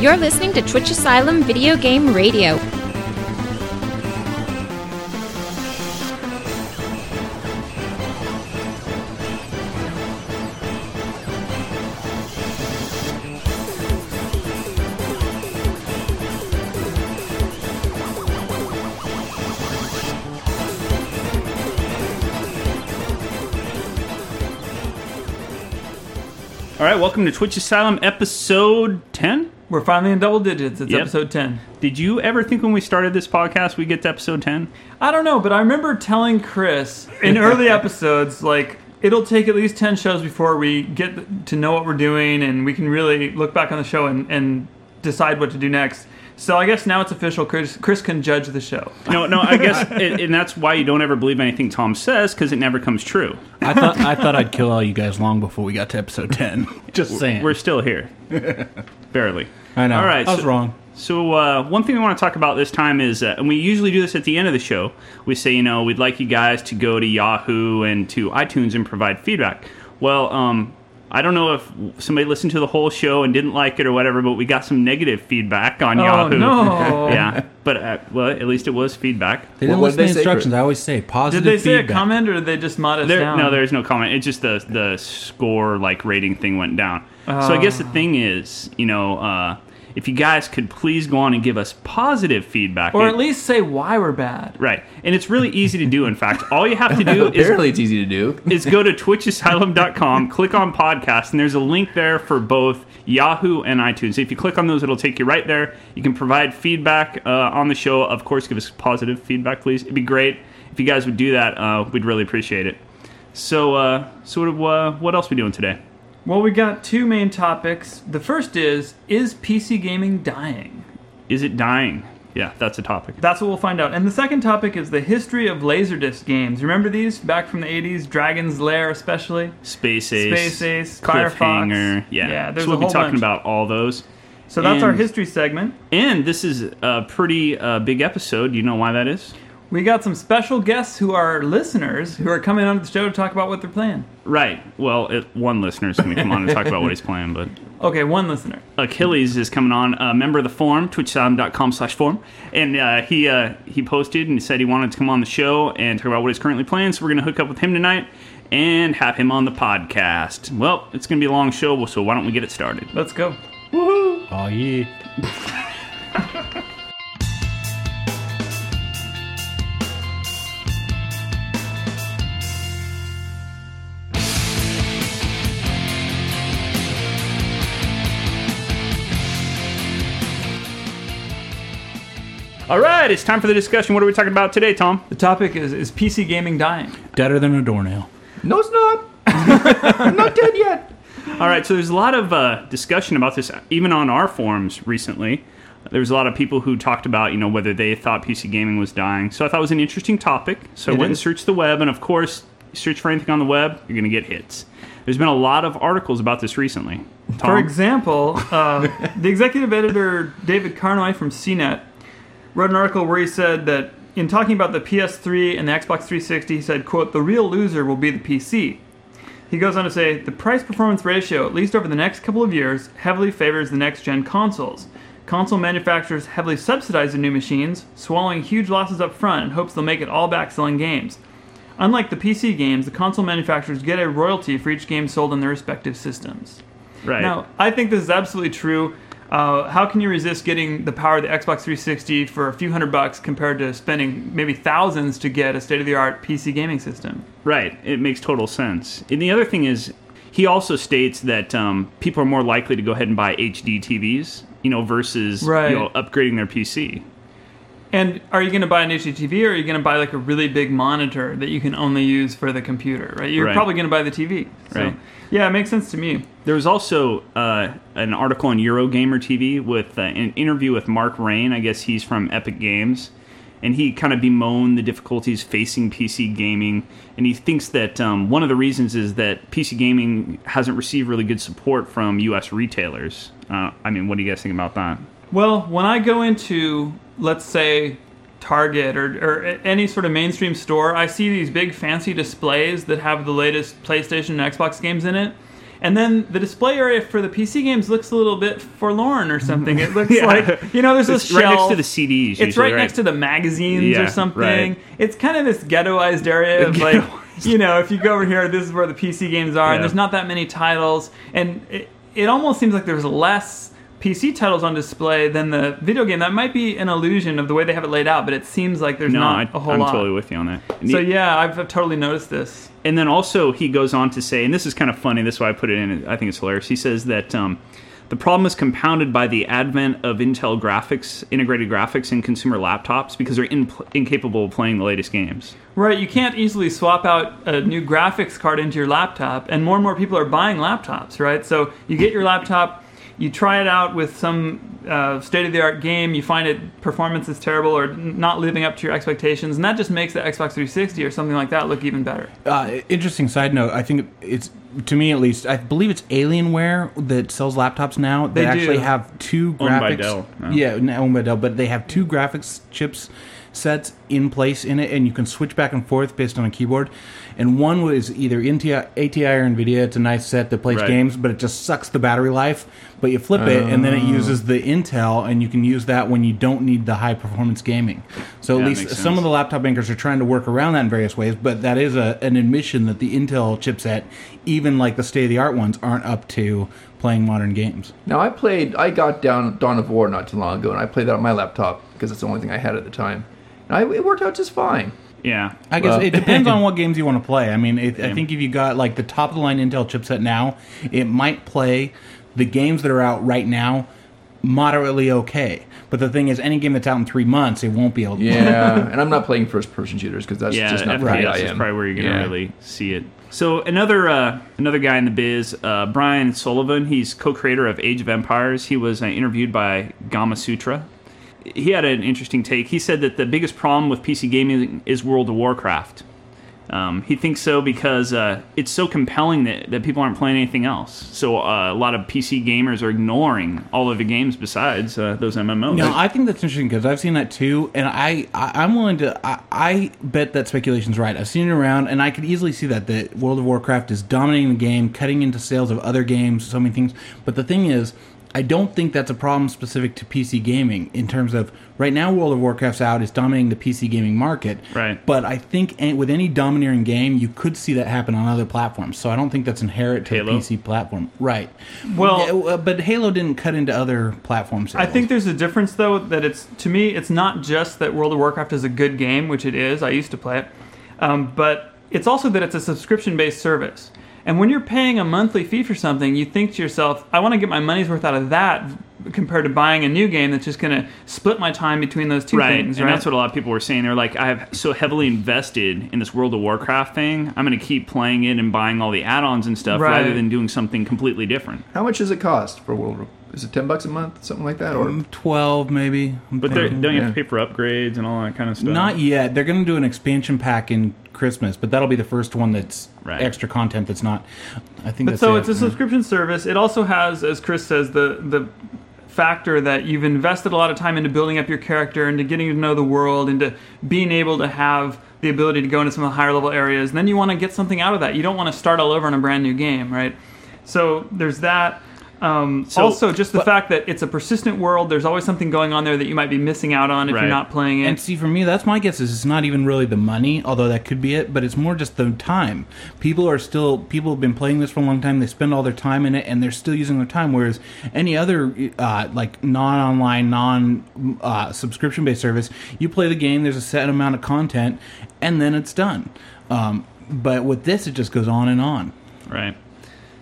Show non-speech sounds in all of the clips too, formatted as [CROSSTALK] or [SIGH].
You're listening to Twitch Asylum Video Game Radio. Right, welcome to Twitch Asylum episode 10. We're finally in double digits. It's Yep. episode 10. Did you ever think when we started this podcast we get to episode 10? I don't know, but I remember telling Chris in [LAUGHS] early episodes, like, it'll take at least 10 shows before we get to know what we're doing and we can really look back on the show and, and decide what to do next. So I guess now it's official. Chris, Chris can judge the show. No, no, I guess, [LAUGHS] it, and that's why you don't ever believe anything Tom says because it never comes true. I thought I thought I'd kill all you guys long before we got to episode ten. [LAUGHS] Just saying. We're still here. [LAUGHS] Barely. I know. All right, I was so- wrong. So uh, one thing we want to talk about this time is, uh, and we usually do this at the end of the show. We say, you know, we'd like you guys to go to Yahoo and to iTunes and provide feedback. Well, um, I don't know if somebody listened to the whole show and didn't like it or whatever, but we got some negative feedback on Oh, Yahoo. no. [LAUGHS] yeah, but uh, well, at least it was feedback. They didn't What- listen to did the say, instructions. I always say positive. Did they say feedback. a comment or did they just mod us There, down? no, there's no comment. It's just the the score like rating thing went down. So I guess the thing is, you know, uh, if you guys could please go on and give us positive feedback, Or at least say why we're bad. right, and it's really easy to do. In fact, all you have to do [LAUGHS] is Apparently, it's easy to do. is go to twitchasylum.com, click on podcast, and there's a link there for both Yahoo and iTunes. If you click on those, it'll take you right there. You can provide feedback uh, on the show. Of course, give us positive feedback, please. It'd be great if you guys would do that. Uh, we'd really appreciate it. So, uh, sort of, uh, what else we doing today? Well, we got two main topics. The first is Is PC gaming dying? Is it dying? Yeah, that's a topic. That's what we'll find out. And the second topic is the history of Laserdisc games. Remember these back from the 80s? Dragon's Lair, especially? Space Ace, Space Ace, Firefox. Yeah, Yeah, there's so we'll be talking bunch. about all those. So that's our history segment. And this is a pretty uh, big episode. Do you know why that is? We got some special guests who are listeners who are coming on the show to talk about what they're playing. Right. Well, it, one listener's going to come on and talk about what he's playing, but [LAUGHS] Okay, one listener. Achilles is coming on, a member of the forum, twitchasylum.com slash forum, and uh, he uh, he posted and said he wanted to come on the show and talk about what he's currently playing. So we're going to hook up with him tonight and have him on the podcast. Well, it's going to be a long show, so why don't we get it started? Let's go. Woohoo! Oh yeah. [LAUGHS] All right, it's time for the discussion. What are we talking about today, Tom? The topic is Is PC gaming dying? Deader than a doornail. No, it's not. [LAUGHS] I'm not dead yet. All right, so there's a lot of uh, discussion about this, even on our forums recently. There was a lot of people who talked about, you know, whether they thought PC gaming was dying. So I thought it was an interesting topic. So I It went and is. searched the web, and of course, you search for anything on the web, you're going to get hits. There's been a lot of articles about this recently. Tom? For example, uh, the executive editor David Carnoy from CNET wrote an article where he said that in talking about the PS3 and the Xbox 360, he said, "quote The real loser will be the PC." He goes on to say, "The price performance ratio, at least over the next couple of years, heavily favors the next gen consoles." Console manufacturers heavily subsidize the new machines, swallowing huge losses up front in hopes they'll make it all back selling games. Unlike the PC games, the console manufacturers get a royalty for each game sold on their respective systems. right. Now, I think this is absolutely true. Uh, how can you resist getting the power of the Xbox 360 for a few hundred bucks compared to spending maybe thousands to get a state of the art PC gaming system? Right. It makes total sense. And the other thing is, he also states that um, people are more likely to go ahead and buy HD TVs, you know, versus Right. you know upgrading their PC. And are you going to buy an HDTV or are you going to buy like a really big monitor that you can only use for the computer, right? You're Right. probably going to buy the TV. So, Right. Yeah, it makes sense to me. There was also uh, an article on Eurogamer TV with uh, an interview with Mark Rein. I guess he's from Epic Games, and he kind of bemoaned the difficulties facing PC gaming. And he thinks that um, one of the reasons is that PC gaming hasn't received really good support from U.S. retailers. Uh, I mean, what do you guys think about that? Well, when I go into, let's say, Target or, or any sort of mainstream store, I see these big fancy displays that have the latest PlayStation and Xbox games in it. And then the display area for the PC games looks a little bit forlorn or something. It looks [LAUGHS] Yeah. like you know, there's It's this right next to the CDs. It's usually, right, next to the magazines Yeah, or something. right. It's kind of this ghettoized area of [LAUGHS] like, you know, if you go over here, this is where the PC games are, Yeah. and there's not that many titles, and it, it almost seems like there's less PC titles on display than the video game. That might be an illusion of the way they have it laid out, but it seems like there's No, not I, a whole lot. No, I'm totally with you on that. And so yeah, I've, I've totally noticed this. And then also he goes on to say, and this is kind of funny. This is why I put it in. I think it's hilarious. He says that um, the problem is compounded by the advent of Intel graphics, integrated graphics in consumer laptops because they're in, incapable of playing the latest games. Right, you can't easily swap out a new graphics card into your laptop, and more and more people are buying laptops, right? So you get your laptop, you try it out with some uh, state of the art game, you find it performance is terrible or not living up to your expectations, and that just makes the Xbox 360 or something like that look even better. Uh, interesting side note. I think it's to me at least. I believe it's Alienware that sells laptops now. They, They do. actually have two graphics. Owned by Dell, no? Yeah, n- owned by Dell, but they have two graphics chips sets in place in it, and you can switch back and forth based on a keyboard. And one was either ATI, ATI or Nvidia. It's a nice set that plays Right. games, but it just sucks the battery life. But you flip it, and then it Oh. uses the Intel, and you can use that when you don't need the high performance gaming. So at that least some of the laptop makers are trying to work around that in various ways, but that is a, an admission that the Intel chipset, even like the state of the art ones, aren't up to playing modern games. Now I played. I got down Dawn of War not too long ago, and I played that on my laptop because it's the only thing I had at the time. And I, it worked out just fine. Yeah. I guess Well- it [LAUGHS] depends on what games you want to play. I mean, it, I think if you got like the top of the line Intel chipset now, it might play the games that are out right now moderately okay. But the thing is, any game that's out in three months, it won't be able to. Yeah, [LAUGHS] and I'm not playing first-person shooters because that's yeah, just not FPS what I is probably where you're gonna Yeah. really see it. So another uh, another guy in the biz, uh, Brian Sullivan. He's co-creator of Age of Empires. He was uh, interviewed by Gamasutra. He had an interesting take. He said that the biggest problem with PC gaming is World of Warcraft. Um, he thinks so because uh, it's so compelling that, that people aren't playing anything else. So uh, a lot of PC gamers are ignoring all of the games besides uh, those MMOs. No, I think that's interesting because I've seen that too, and I, I I'm willing to. I, I bet that speculation's right. I've seen it around, and I could easily see that that World of Warcraft is dominating the game, cutting into sales of other games, so many things. But the thing is, I don't think that's a problem specific to PC gaming in terms of right now World of Warcraft's out, it's dominating the PC gaming market. Right. But I think with any domineering game, you could see that happen on other platforms. So I don't think that's inherent to Halo? the PC platform. Right. Well- uh, but Halo didn't cut into other platforms. I think there's a difference though that it's to me it's not just that World of Warcraft is a good game, which it is. I used to play it, um, but it's also that it's a subscription-based service. And when you're paying a monthly fee for something, you think to yourself, "I want to get my money's worth out of that," compared to buying a new game that's just going to split my time between those two right, things. and Right? that's what a lot of people were saying. They're like, I have so heavily invested in this World of Warcraft thing. I'm going to keep playing it and buying all the add-ons and stuff Right. rather than doing something completely different. How much does it cost for World? War- Is it ten bucks a month, something like that, or mm, twelve maybe. I'm But they're- thinking. don't you have Yeah. to pay for upgrades and all that kind of stuff? Not yet. They're going to do an expansion pack in Christmas, but that'll be the first one that's Right. extra content. That's not. I think But that's so it. it's a subscription service. It also has, as Chris says, the the factor that you've invested a lot of time into building up your character, into getting to know the world, into being able to have the ability to go into some of the higher level areas. And then you want to get something out of that. You don't want to start all over in a brand new game, right? So there's that. Um, So- also, just the fact that it's a persistent world. There's always something going on there that you might be missing out on if Right. you're not playing it. And see, for me, that's my guess. Is it's not even really the money, although that could be it, but it's more just the time. People are still people have been playing this for a long time. They spend all their time in it, and they're still using their time. Whereas any other uh, like non-online, non uh, subscription-based service, you play the game. There's a set amount of content, and then it's done. Um, but with this, it just goes on and on. Right.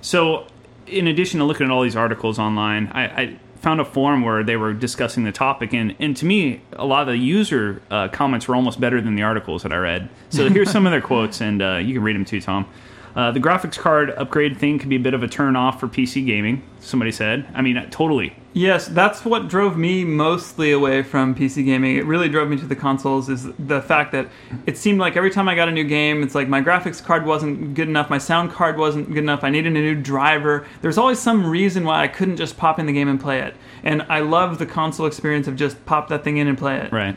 So, in addition to looking at all these articles online, I, I found a forum where they were discussing the topic, and, and to me, a lot of the user uh, comments were almost better than the articles that I read. So, [LAUGHS] here's some of their quotes, and uh, you can read them too, Tom. Uh, the graphics card upgrade thing can be a bit of a turn off for PC gaming, somebody said. I mean, totally. Yes, that's what drove me mostly away from PC gaming. It really drove me to the consoles is the fact that it seemed like every time I got a new game, it's like my graphics card wasn't good enough, my sound card wasn't good enough, I needed a new driver. There's always some reason why I couldn't just pop in the game and play it. And I love the console experience of just pop that thing in and play it. Right.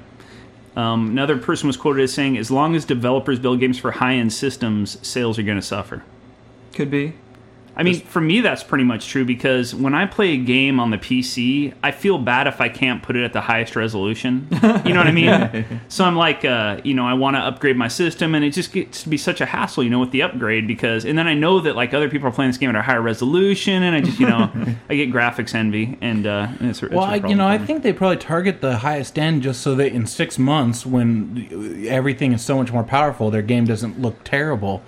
Um, another person was quoted as saying, "As long as developers build games for high-end systems, sales are going to suffer." Could be. I mean, for me, that's pretty much true because when I play a game on the PC, I feel bad if I can't put it at the highest resolution. [LAUGHS] You know what I mean? [LAUGHS] so I'm like, uh, you know, I want to upgrade my system, and it just gets to be such a hassle, you know, with the upgrade because, and then I know that like other people are playing this game at a higher resolution, and I just, you know, [LAUGHS] I get graphics envy, and, uh, and it's, Well, I, you know, I think they probably target the highest end just so that in six months, when everything is so much more powerful, their game doesn't look terrible.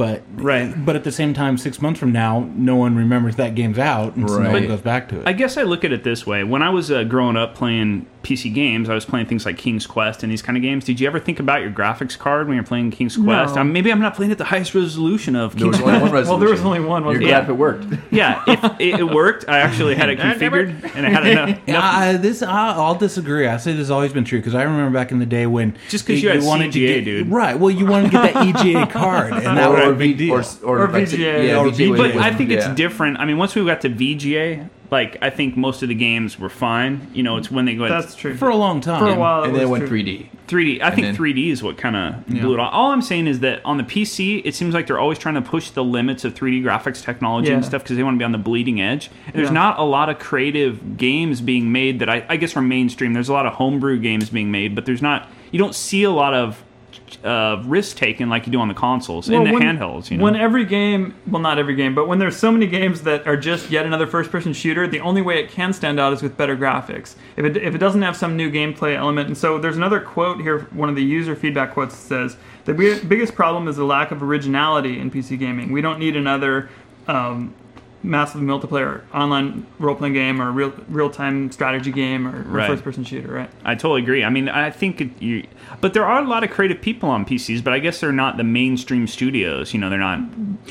But Right. But at the same time, six months from now, no one remembers that game's out, and so no one Right. goes back to it. I guess I look at it this way. When I was uh, growing up playing PC games, I was playing things like King's Quest and these kind of games. Did you ever think about your graphics card when you're playing King's Quest? No. Um, maybe I'm not playing at the highest resolution of There was King's only one Well, resolution. there was only one. You're Wasn't glad Yeah. if it worked. [LAUGHS] Yeah, if it, it worked, I actually had it [LAUGHS] configured and I had enough. [LAUGHS] Yeah, enough I, this I, I'll disagree. I say this has always been true because I remember back in the day when Just 'cause you had wanted to CGA, get, dude. right? Well, you wanted to get that EGA card, and that was a big deal. Or, or, Or like, VGA. Yeah, Or VGA was- But was- I think it's yeah. different. I mean, once we got to VGA, like I think most of the games were fine. You know, it's when they go That's true. for a long time. For a while, And it then it went true. 3D. 3D. I think then- 3D is what kind of blew it off. All I'm saying is that on the PC, it seems like they're always trying to push the limits of 3D graphics technology and stuff because they want to be on the bleeding edge. And there's Yeah. not a lot of creative games being made that I, I guess are mainstream. There's a lot of homebrew games being made, but there's not. You don't see a lot of uh, risk taken like you do on the consoles in the when, handhelds. You know, When every game, well, not every game, but when there's so many games that are just yet another first-person shooter, the only way it can stand out is with better graphics. If it, if it doesn't have some new gameplay element, and so there's another quote here, one of the user feedback quotes says, "The biggest problem is the lack of originality in PC gaming. We don't need another." Um, massive multiplayer online role-playing game or real real-time strategy game or, or Right. first-person shooter right I totally agree. I mean, I think it, you, but there are a lot of creative people on PCs, but I guess they're not the mainstream studios. You know, they're not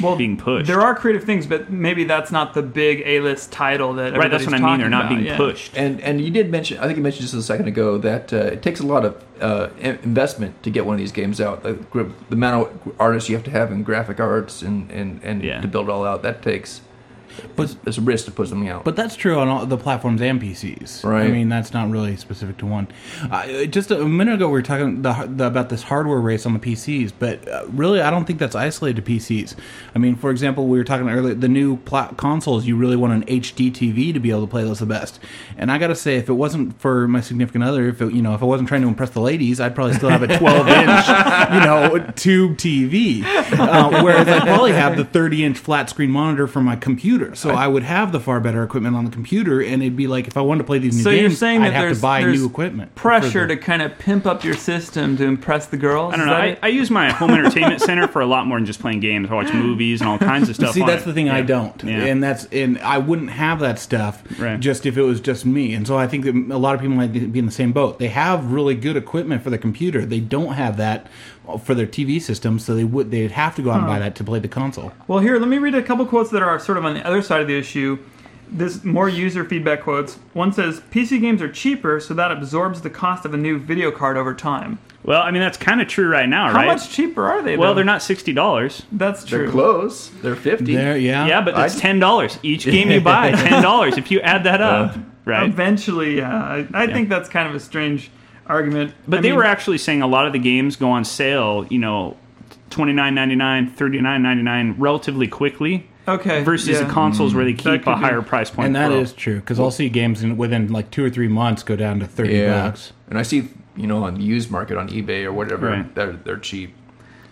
well being pushed. there are creative things but maybe that's not the big a-list title that right. That's what I mean. They're not about, being yeah. pushed. And and you did mention, I think you mentioned just a second ago that uh, it takes a lot of uh, investment to get one of these games out. The, the amount of artists you have to have in graphic arts and and, and Yeah. to build it all out that takes. But- there's a risk to put something out. But that's true on all the platforms and PCs. I mean, that's not really specific to one. Uh, just a minute ago, we were talking the, the, about this hardware race on the PCs, but uh, really, I don't think that's isolated to PCs. I mean, for example, we were talking earlier, the new pla- consoles, you really want an HD TV to be able to play those the best. And I got to say, if it wasn't for my significant other, if it, you know, if I wasn't trying to impress the ladies, I'd probably still have a 12 inch, [LAUGHS] you know, tube TV. Uh, whereas I probably have the 30 inch flat screen monitor for my computer, so I would have the far better equipment on the computer, and it'd be like if I wanted to play these new so games, you're saying I'd that have there's, to buy new equipment. pressure the- to kind of pimp up your system to impress the girls I don't know. I. I use my home [LAUGHS] entertainment center for a lot more than just playing games. I watch movies and all kinds of [LAUGHS] stuff. See, on that's it. the thing I don't, Yeah. and that's and I wouldn't have that stuff Right. just if it was just me. And so I think that a lot of people might be in the same boat. They have really good equipment for the computer. They don't have that for their TV system, so they would they'd have to go out and buy that to play the console. Well, here, let me read a couple quotes that are sort of on the other side of the issue. This more user feedback quotes. One says, "PC games are cheaper, so that absorbs the cost of a new video card over time." Well, I mean that's kind of true right now, right? How right? much cheaper are they? well, though? they're not sixty dollars. That's true. they're close. They're fifty. There, yeah, Yeah, but it's I- ten dollars each game you buy. [LAUGHS] Ten dollars if you add that up, right? Eventually, yeah. I, I think that's kind of a strange argument. But I they mean, were actually saying a lot of the games go on sale. You know, twenty nine ninety nine, thirty nine ninety nine, relatively quickly. okay Versus yeah. the consoles where they mm. keep could a be. higher price point. and that is true because I'll see games in, within like two or three months go down to thirty Yeah. bucks. And I see, you know, on the used market on eBay or whatever, Right. they're they're cheap.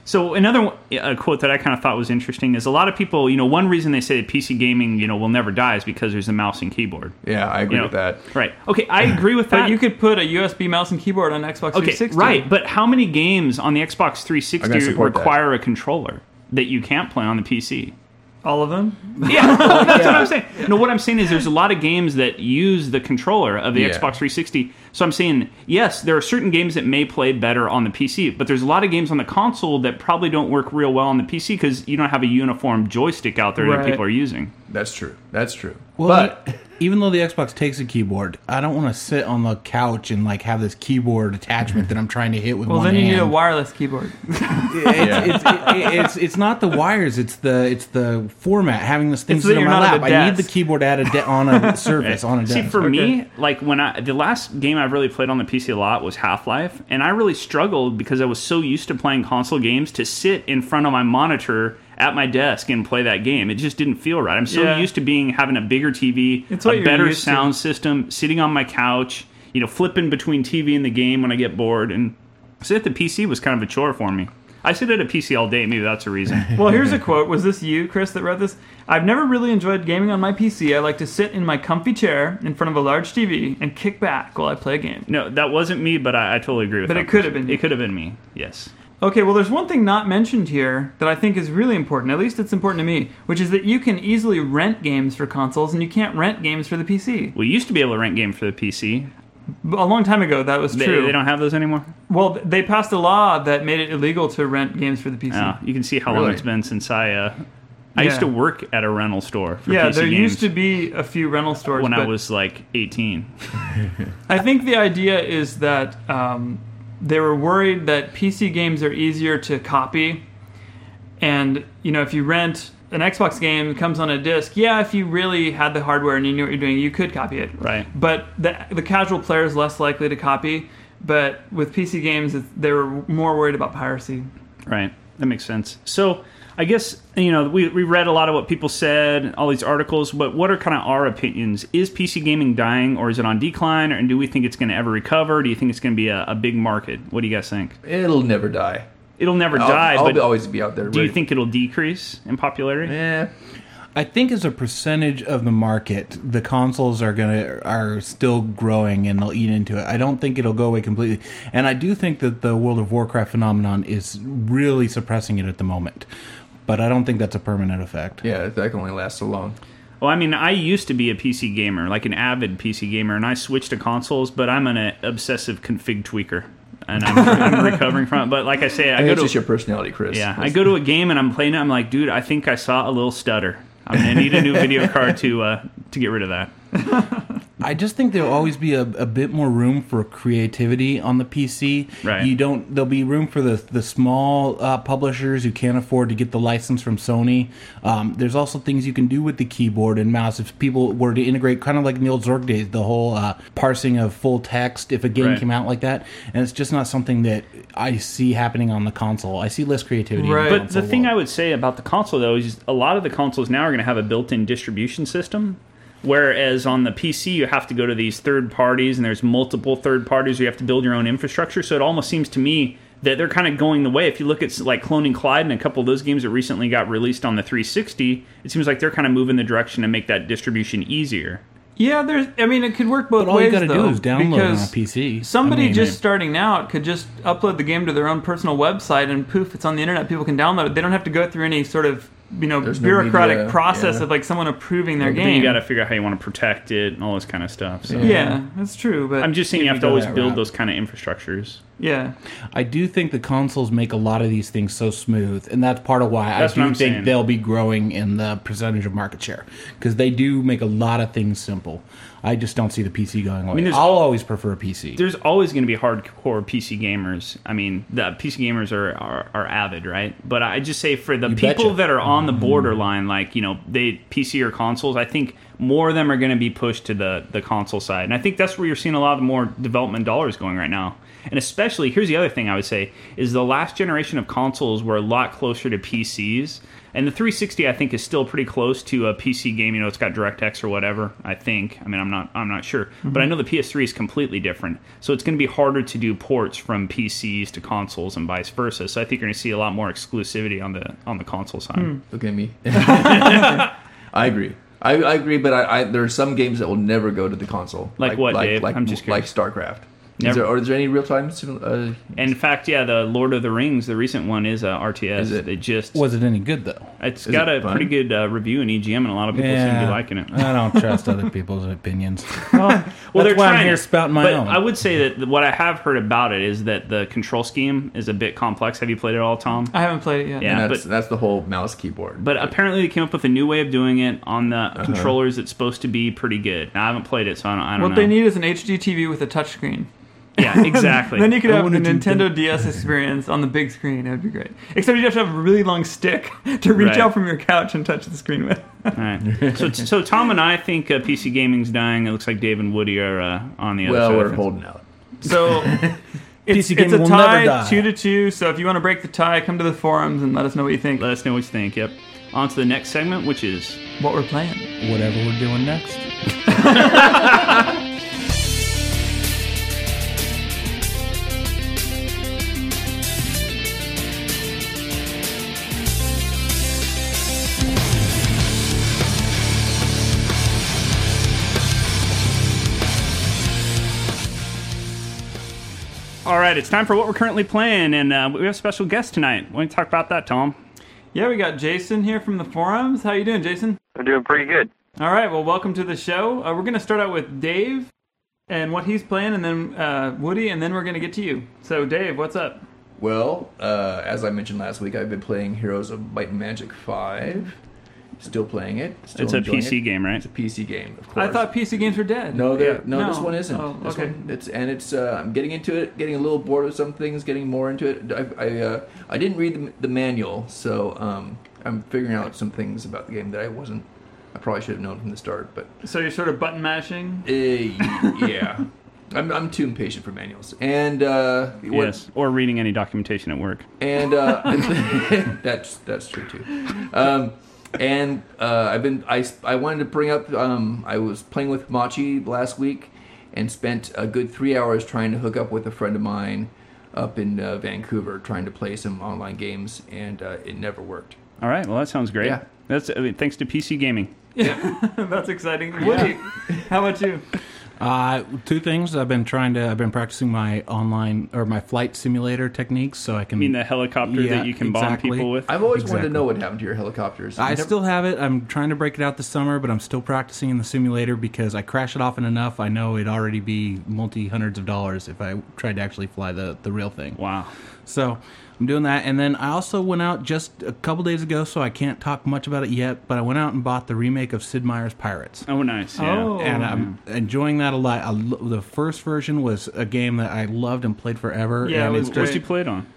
So another one- a quote that I kind of thought was interesting is a lot of people, you know, one reason they say that PC gaming, you know, will never die is because there's a mouse and keyboard. Yeah, I agree You know, with that. Right. Okay, I [CLEARS THROAT] agree with that. But you could put a USB mouse and keyboard on Xbox Okay, 360. right. But how many games on the Xbox 360 gonna that. require a controller that you can't play on the PC? All of them. [LAUGHS] Yeah, that's what I'm saying. No, what I'm saying is there's a lot of games that use the controller of the Yeah. Xbox 360. So I'm saying, yes, there are certain games that may play better on the PC, but there's a lot of games on the console that probably don't work real well on the PC because you don't have a uniform joystick out there that people are using. That's true. That's true. Well, but even though the Xbox takes a keyboard, I don't want to sit on the couch and like have this keyboard attachment that I'm trying to hit with Well, one then you hand. need a wireless keyboard. [LAUGHS] it's, it's, it- it's it's not the wires. It's the it's the format. Having this thing It's sit on you're my not at lap. a I need the keyboard at a de- on a [LAUGHS] surface on a desk. See, for Okay. me, like when I the last game I've really played on the PC a lot was Half Life, and I really struggled because I was so used to playing console games to sit in front of my monitor at my desk and play that game. It just didn't feel right. I'm so Yeah. used to being having a bigger TV, It's a better used to. sound system, sitting on my couch, you know, flipping between TV and the game when I get bored, and sit at the PC was kind of a chore for me. I sit at a PC all day. Maybe that's a reason. [LAUGHS] Well, here's a quote. Was this you, Chris, that wrote this? I've never really enjoyed gaming on my PC. I like to sit in my comfy chair in front of a large TV and kick back while I play a game. no, that wasn't me, but I, I totally agree with But that. it could have been. It could have been me. Yes. Okay, well, there's one thing not mentioned here that I think is really important. At least it's important to me, which is that you can easily rent games for consoles and you can't rent games for the PC. We used to be able to rent games for the PC. A long time ago, that was true. they don't have those anymore. well, they passed a law that made it illegal to rent games for the PC. Oh, you can see how long it's been since I. Uh, I used to work at a rental store for yeah, PC there games used to be a few rental stores when I was like 18. [LAUGHS] I think the idea is that um, they were worried that PC games are easier to copy, and you know if you rent an Xbox game it comes on a disc, yeah, if you really had the hardware and you knew what you're doing, you could copy it. Right. But the the casual player is less likely to copy. But with PC games, they were more worried about piracy. Right. That makes sense. So I guess you know we we read a lot of what people said, all these articles. But what are kind of our opinions? Is PC gaming dying, or is it on decline, or do we think it's going to ever recover? Do you think it's going to be a, a big market? What do you guys think? It'll never die. It'll never I'll, die, I'll but always be out there. do you think it'll decrease in popularity? Yeah. I think as a percentage of the market, the consoles are gonna are still growing and they'll eat into it. I don't think it'll go away completely, and I do think that the World of Warcraft phenomenon is really suppressing it at the moment. But I don't think that's a permanent effect. yeah, that can only last so long. Well, I mean, I used to be a PC gamer, like an avid PC gamer, and I switched to consoles, but I'm an uh, obsessive config tweaker, and I'm, I'm [LAUGHS] recovering from it. But like I say, I I go to it's just your personality, Chris. yeah, I go to a game and I'm playing it. I'm like, dude, I think I saw a little stutter. I'm gonna need a new video card to uh, to get rid of that. I just think there'll always be a, a bit more room for creativity on the PC. Right. You don't. There'll be room for the the small uh, publishers who can't afford to get the license from Sony. Um, there's also things you can do with the keyboard and mouse if people were to integrate, kind of like in the old Zork days, the whole uh, parsing of full text. If a game Right. came out like that, and it's just not something that I see happening on the console. I see less creativity. Right. In the But the console thing I would say about the console though is a lot of the consoles now are going to have a built-in distribution system. Whereas on the PC, you have to go to these third parties, and there's multiple third parties. You have to build your own infrastructure. So it almost seems to me that they're kind of going the way. If you look at like Cloning Clyde and a couple of those games that recently got released on the 360, it seems like they're kind of moving the direction to make that distribution easier. Yeah, there's. I mean, it could work both But all ways. you got to do is download it on a PC. Somebody I mean, just starting out could just upload the game to their own personal website, and poof, it's on the internet. People can download it. They don't have to go through any sort of you know There's no bureaucratic media, process yeah. of like someone approving their But game. then you got to figure out how you want to protect it and all this kind of stuff. So yeah, that's true. But I'm just saying you you have to always build route. those kind of infrastructures. yeah, I do think the consoles make a lot of these things so smooth, and that's part of why That's I do think saying. they'll be growing in the percentage of market share because they do make a lot of things simple. I just don't see the PC going away. mean, there's I'll always prefer a PC. There's always going to be hardcore PC gamers. I mean, the PC gamers are, are, are avid, right? But I just say for the people betcha. that are on the borderline, like you know, they PC or consoles. I think more of them are going to be pushed to the the console side, and I think that's where you're seeing a lot of more development dollars going right now. And especially, here's the other thing I would say is the last generation of consoles were a lot closer to PCs. And the 360, I think, is still pretty close to a PC game. You know, it's got DirectX or whatever. I think. I mean, I'm not. I'm not sure, mm-hmm. but I know the PS3 is completely different. So it's going to be harder to do ports from PCs to consoles and vice versa. So I think you're going to see a lot more exclusivity on the on the console side. Hmm. Look at me. [LAUGHS] I agree. I, I agree, but I, I there are some games that will never go to the console. Like what, Dave? Like, I'm just like. StarCraft. Is there, or is there any real time? Sim- uh, In fact, yeah, the Lord of the Rings, the recent one is uh, RTS. Is it? It just Was it any good though? it's is got it a fun? pretty good uh, review in EGM, and a lot of people seem to be liking it. I don't trust [LAUGHS] other people's opinions. [LAUGHS] Well, That's they're why I'm trying here it. spouting my but own. I would say that what I have heard about it is that the control scheme is a bit complex. Have you played it all, Tom? I haven't played it yet. Yeah. that's but- that's the whole mouse keyboard. But apparently they came up with a new way of doing it on the Uh-huh. controllers It's supposed to be pretty good. Now, I haven't played it, so I don't, I don't What know. they need is an HD TV with a touchscreen. Yeah, [LAUGHS] exactly. then you could I have a wanna Nintendo DS [LAUGHS] experience on the big screen. That would be great. Except you have to have a really long stick [LAUGHS] to reach Right. out from your couch and touch the screen with. All right. So, so Tom and I think uh, PC gaming's dying. It looks like Dave and Woody are uh, on the other well, side. we're holding out. So it's, PC it's a gaming will never tie, two to two. So if you want to break the tie, come to the forums and let us know what you think. Let us know what you think. Yep. On to the next segment, which is What we're playing. Whatever we're doing next. Right. It's time for what we're currently playing, and uh, we have a special guest tonight. Why don't you talk about that, Tom? Yeah, we got Jason here from the forums. How you doing, Jason? I'm doing pretty good. All right. Well, welcome to the show. Uh, we're going to start out with Dave and what he's playing, and then uh, Woody, and then we're going to get to you. So, Dave, what's up? Well, uh, as I mentioned last week, I've been playing Heroes of Might and Magic Five. Still playing it. Still It's a PC it. game, right? It's a PC game, of course. I thought PC games were dead. No, they're- Yeah. no, No. this one isn't. Oh, This okay. one, it's and it's. Uh, I'm getting into it, getting a little bored of some things, getting more into it. I I, uh, I didn't read the, the manual, so um, I'm figuring out some things about the game that I wasn't. I probably should have known from the start, but So you're sort of button mashing. uh, yeah, I'm I'm too impatient for manuals. And uh, what- Yes. Or reading any documentation at work. and uh, [LAUGHS] that's that's true too. Um, and uh, I've been I, I wanted to bring up um, I was playing with Machi last week and spent a good three hours trying to hook up with a friend of mine up in uh, Vancouver trying to play some online games and uh, it never worked. All right. Well, that sounds great. Yeah. That's I mean, thanks to PC gaming. Yeah, [LAUGHS] That's exciting. Woody, how about you? Uh, two things. I've been trying to. I've been practicing my online or my flight simulator techniques, so I can. I mean, the helicopter Yeah, that you can bomb people with. I've always wanted to know what happened to your helicopters. I Never- still have it. I'm trying to break it out this summer, but I'm still practicing in the simulator because I crash it often enough. I know it'd already be multi hundreds of dollars if I tried to actually fly the the real thing. Wow. So I'm doing that, and then I also went out just a couple days ago, so I can't talk much about it yet. But I went out and bought the remake of Sid Meier's Pirates. Oh, nice. Yeah. Oh. and I'm enjoying that a lot. I lo- the first version was a game that I loved and played forever. Yeah, and it it's was What's great. you played on?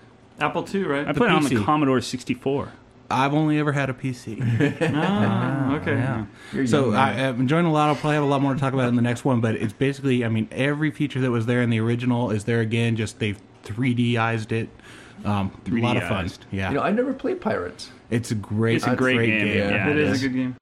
Apple II, right? I played on the Commodore 64. I've only ever had a PC. [LAUGHS] Ah, okay. yeah. You're So I, I'm enjoying a lot. I'll probably have a lot more to talk about in the next one. But it's basically, I mean, every feature that was there in the original is there again. Just they've 3Dized it. Um, a lot of fun. Yeah, you know, I never played Pirates. it's a great, It's a great game, yeah. it it is, is. a good game.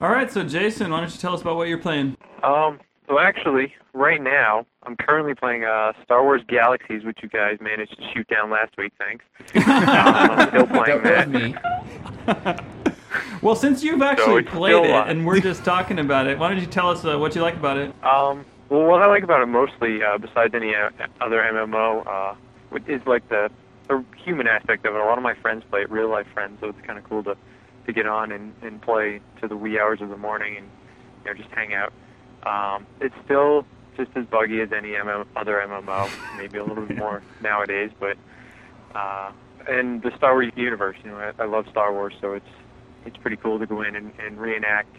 All right, so Jason, why don't you tell us about what you're playing? Um, so actually, right now, I'm currently playing uh, Star Wars Galaxies, which you guys managed to shoot down last week. Thanks. [LAUGHS] [LAUGHS] um, I'm still playing That that. me. [LAUGHS] Well, since you've actually it's played it and we're just talking about it, why don't you tell us uh, what you like about it? Um, well, what I like about it mostly, uh, besides any uh, other MMO, uh, which is like the, the human aspect of it. A lot of my friends play it, real life friends, so it's kind of cool to to get on and, and play to the wee hours of the morning and you know just hang out. Um, it's still just as buggy as any MM, other MMO, maybe a little bit [LAUGHS] more nowadays, but uh, and the Star Wars universe, you know, I, I love Star Wars, so it's it's pretty cool to go in and, and reenact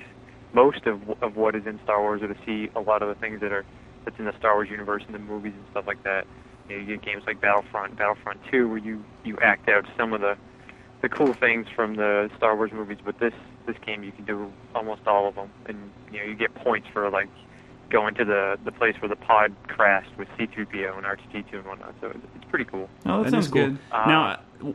most of of what is in Star Wars, or to see a lot of the things that are that's in the Star Wars universe and the movies and stuff like that. You, know, you get games like Battlefront, Battlefront 2, where you you act out some of the the cool things from the Star Wars movies. But this this game, you can do almost all of them, and you know you get points for like going to the the place where the pod crashed with C-3PO and R2D2 and whatnot. So it's, it's pretty cool. Oh, that, That sounds cool. good. Uh, now,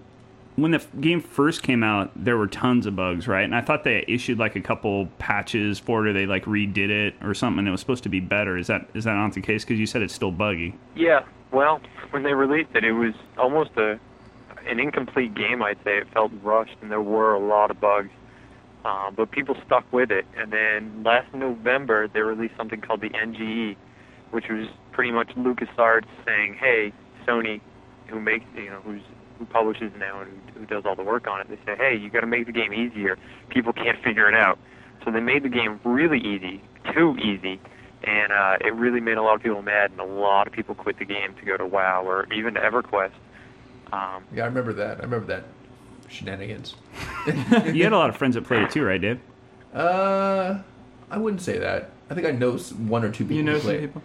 when the f- game first came out, there were tons of bugs, right? And I thought they issued like a couple patches for it, or they like redid it or something. And it was supposed to be better. Is that is that not the case? Because you said it's still buggy. Yeah, well, when they released it, it was almost a an incomplete game. I'd say it felt rushed, and there were a lot of bugs. Uh, but people stuck with it, and then last November they released something called the NGE, which was pretty much LucasArts saying, "Hey, Sony, who makes you know who's who publishes now and who, does all the work on it, they say, "Hey, you got to make the game easier. People can't figure it out." So they made the game really easy, too easy, and uh, it really made a lot of people mad, and a lot of people quit the game to go to WoW or even to EverQuest. Um, Yeah, I remember that. I remember that shenanigans. [LAUGHS] You had a lot of friends that played it too, right, Dave? Uh, I wouldn't say that. I think I know one or two people You know who some play. it. people.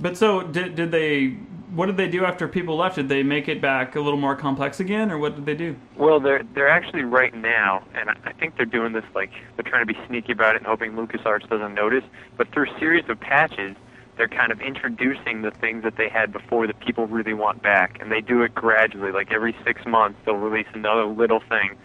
But so did did they? What did they do after people left? Did they make it back a little more complex again, or what did they do? Well, they're they're actually right now, and I I think they're doing this like they're trying to be sneaky about it and hoping LucasArts doesn't notice. But through a series of patches, they're kind of introducing the things that they had before that people really want back, and they do it gradually. Like every six months, they'll release another little thing,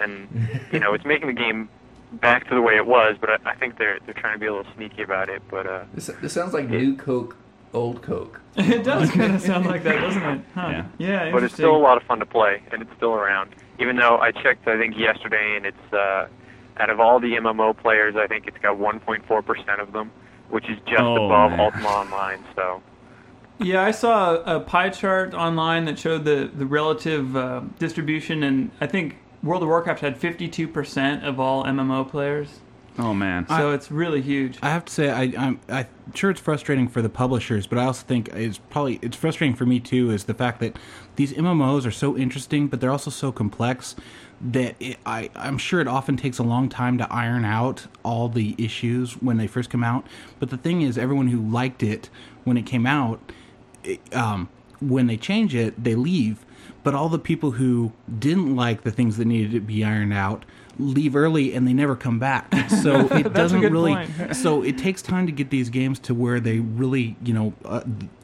and [LAUGHS] you know it's making the game back to the way it was. But I, I think they're they're trying to be a little sneaky about it. But uh, This, this sounds like new Coke, old Coke. [LAUGHS] it does [LAUGHS] kind of sound like that, doesn't it? Huh. Yeah. Yeah. but it's still a lot of fun to play, and it's still around. Even though I checked, I think yesterday, and it's uh, out of all the MMO players, I think it's got 1.4 percent of them, which is just Oh, above man. Ultima Online. So Yeah, I saw a pie chart online that showed the the relative uh, distribution, and I think World of Warcraft had 52% of all MMO players. Oh man. So it's really huge. I have to say, I, I'm I'm sure it's frustrating for the publishers, but I also think it's probably it's frustrating for me too. Is the fact that these MMOs are so interesting, but they're also so complex that it, I I'm sure it often takes a long time to iron out all the issues when they first come out. But the thing is, everyone who liked it when it came out, it, um, when they change it, they leave. But all the people who didn't like the things that needed to be ironed out leave early and they never come back. [LAUGHS] So it doesn't really. [LAUGHS] so it takes time to get these games to where they really, you know, uh,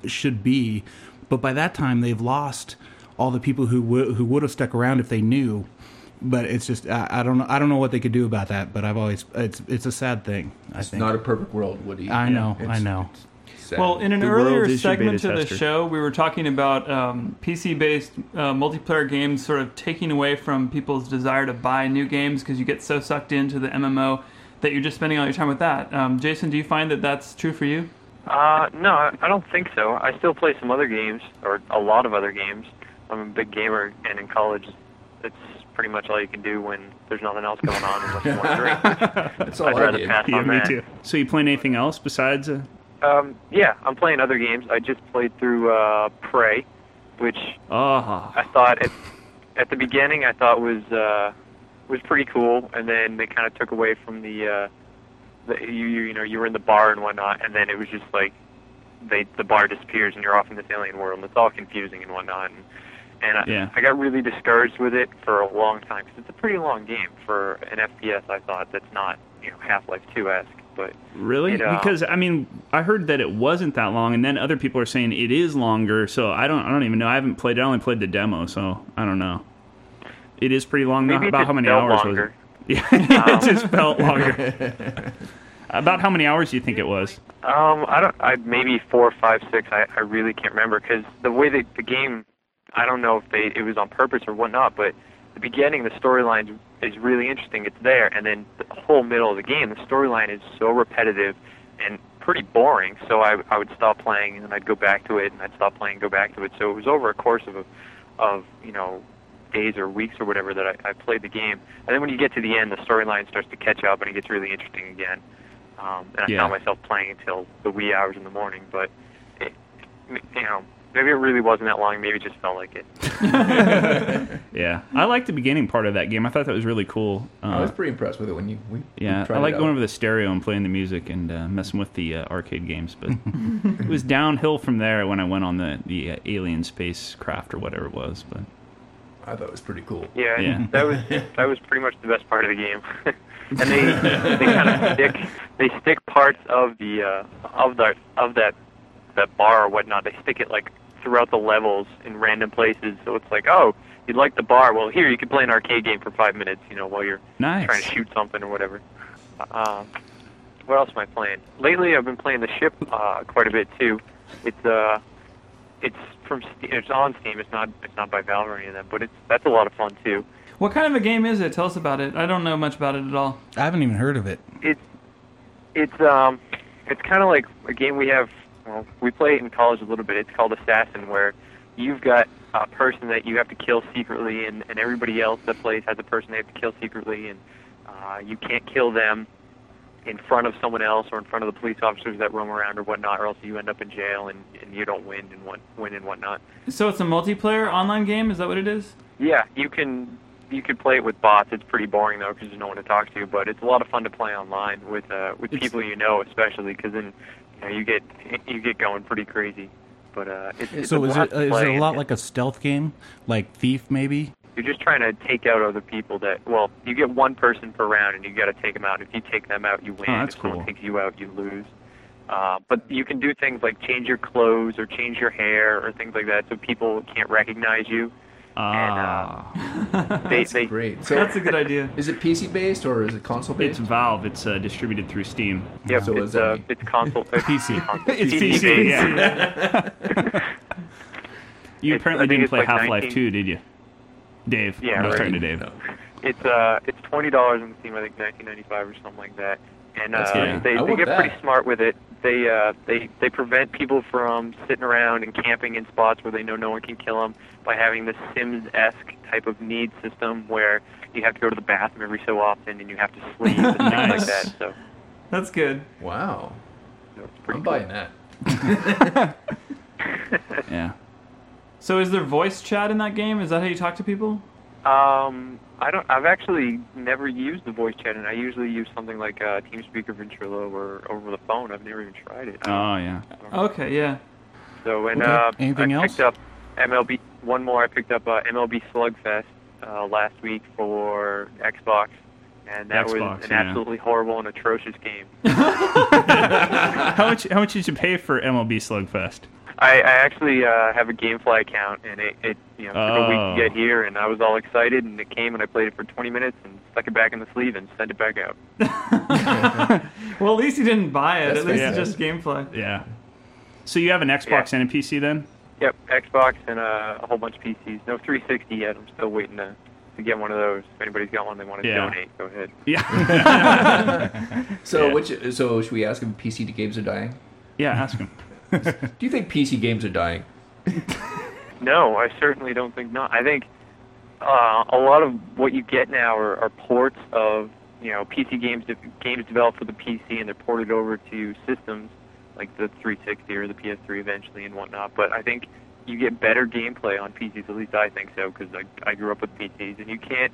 should be. But by that time, they've lost all the people who w- who would have stuck around if they knew. But it's just I, I don't know I don't know what they could do about that. But I've always it's it's a sad thing. I It's think. not a perfect world, Woody. I know, It's- I know. It's. Well, in an The earlier segment of to the show, we were talking about um, PC-based uh, multiplayer games sort of taking away from people's desire to buy new games because you get so sucked into the MMO that you're just spending all your time with that. Um, Jason, do you find that that's true for you? uh, no, I I don't think so. I still play some other games, or a lot of other games. I'm a big gamer, and in college, it's pretty much all you can do when there's nothing else going on unless you want to drink. That's all I'd I rather did. pass yeah, on me that. too. So you playing anything else besides? Uh, Um, yeah, I'm playing other games. I just played through uh, Prey, which oh, I thought at, at the beginning I thought was uh, was pretty cool, and then they kind of took away from the, uh, the you you you know you were in the bar and whatnot, and then it was just like they the bar disappears and you're off in this alien world, and it's all confusing and whatnot. And, and I, Yeah. I got really discouraged with it for a long time because it's a pretty long game for an FPS. I thought that's not you know Half-Life 2 esque, but really? It, uh, because I mean, I heard that it wasn't that long, and then other people are saying it is longer. So I don't, I don't even know. I haven't played. it. I only played the demo, so I don't know. It is pretty long. maybe About how many felt hours longer. was it? [LAUGHS] Yeah, it [LAUGHS] just felt longer. [LAUGHS] About how many hours do you think it was? Um, I don't. I maybe four, five, six. I, I really can't remember because the way that the game, I don't know if they it was on purpose or whatnot. But the beginning, the storyline is really interesting. It's there, and then the whole middle of the game, the storyline is so repetitive and pretty boring. So I I would stop playing and then I'd go back to it, and I'd stop playing, go back to it. So it was over a course of a, of you know days or weeks or whatever that I, I played the game. And then when you get to the end, the storyline starts to catch up and it gets really interesting again. Um, and I Yeah. found myself playing until the wee hours in the morning. But it, you know, maybe it really wasn't that long. Maybe it just felt like it. [LAUGHS] Yeah, I liked the beginning part of that game. I thought that was really cool. Uh, I was pretty impressed with it when you. We, Yeah, we tried I like going over the stereo and playing the music and uh, messing with the uh, arcade games. But it was downhill from there when I went on the the uh, alien spacecraft or whatever it was. But I thought it was pretty cool. Yeah, Yeah. that was that was pretty much the best part of the game. [LAUGHS] and they they kind of stick they stick parts of the uh, of the of that that bar or whatnot. They stick it like throughout the levels in random places. So it's like, oh, you'd like the bar? Well, here you can play an arcade game for five minutes. You know, while you're nice. trying to shoot something or whatever. Uh, what else am I playing? Lately, I've been playing the ship uh, quite a bit too. It's uh, it's from Ste- it's on Steam. It's not it's not by Valve or any of them, but it's that's a lot of fun too. What kind of a game is it? Tell us about it. I don't know much about it at all. I haven't even heard of it. It's it's um it's kind of like a game we have well, we play it in college a little bit. It's called Assassin, where you've got a person that you have to kill secretly, and, and everybody else that plays has a person they have to kill secretly, and uh, you can't kill them in front of someone else or in front of the police officers that roam around or whatnot, or else you end up in jail and, and you don't win and what win and whatnot. So it's a multiplayer online game. Is that what it is? Yeah, you can you could play it with bots. It's pretty boring though because there's no one to talk to. But it's a lot of fun to play online with uh, with It's- people you know, especially because then you know you get you get going pretty crazy. But uh, it's, it's So is it uh, is it a lot like a stealth game, like Thief maybe? You're just trying to take out other people that. Well, you get one person per round, and you got to take them out. If you take them out, you win. Oh, if someone cool. takes you out, you lose. Uh, but you can do things like change your clothes or change your hair or things like that, so people can't recognize you. Ah, [LAUGHS] They, That's they, great. So That's a good idea. is it PC based or is it console based? it's? Valve. It's uh, distributed through Steam. Yep, So it's it's uh, it's console. [LAUGHS] It's PC. It's PC PC, based. yeah. [LAUGHS] You It's- apparently didn't play like Half Life 19 2, did you? Dave. Yeah, I was right. talking to Dave. No. It's uh, it's twenty dollars on Steam. I think nineteen ninety five or something like that. And uh, great. they they get that. pretty smart with it. They uh, they they prevent people from sitting around and camping in spots where they know no one can kill them by having this Sims-esque type of need system where you have to go to the bathroom every so often and you have to sleep and things [LAUGHS] like that. So, That's good. Wow. so I'm cool. buying that. [LAUGHS] Yeah. So is there voice chat in that game? Is that how you talk to people? Um, I don't. I've actually never used the voice chat, and I usually use something like uh, TeamSpeak or Ventrilo or over the phone. I've never even tried it. Oh, yeah. Okay, yeah. So and Okay. uh, Anything I else? picked up MLB. One more. I picked up uh, MLB Slugfest uh, last week for Xbox, and that Xbox, was an yeah. absolutely horrible and atrocious game. [LAUGHS] [LAUGHS] How much? How much did you pay for MLB Slugfest? I, I actually uh, have a GameFly account, and it, it you know took a week Oh. to get here, and I was all excited, and it came, and I played it for 20 minutes, and stuck it back in the sleeve, and sent it back out. [LAUGHS] Well, at least you didn't buy it. That's at least it's just GameFly. Yeah. So you have an Xbox and a PC then? Yep, Xbox and uh, a whole bunch of PCs. No 360 yet. I'm still waiting to to get one of those. If anybody's got one they want to Yeah. donate, go ahead. Yeah. [LAUGHS] [LAUGHS] So Yeah. which so should we ask if PC to games are dying? yeah. Ask him. [LAUGHS] Do you think PC games are dying? No, I certainly don't think not. I think uh, a lot of what you get now are, are ports of you know PC games de- games developed for the PC and they're ported over to systems like the 360 or the PS3 eventually and whatnot. But I think you get better gameplay on PCs. At least I think so because I, I grew up with PCs and you can't.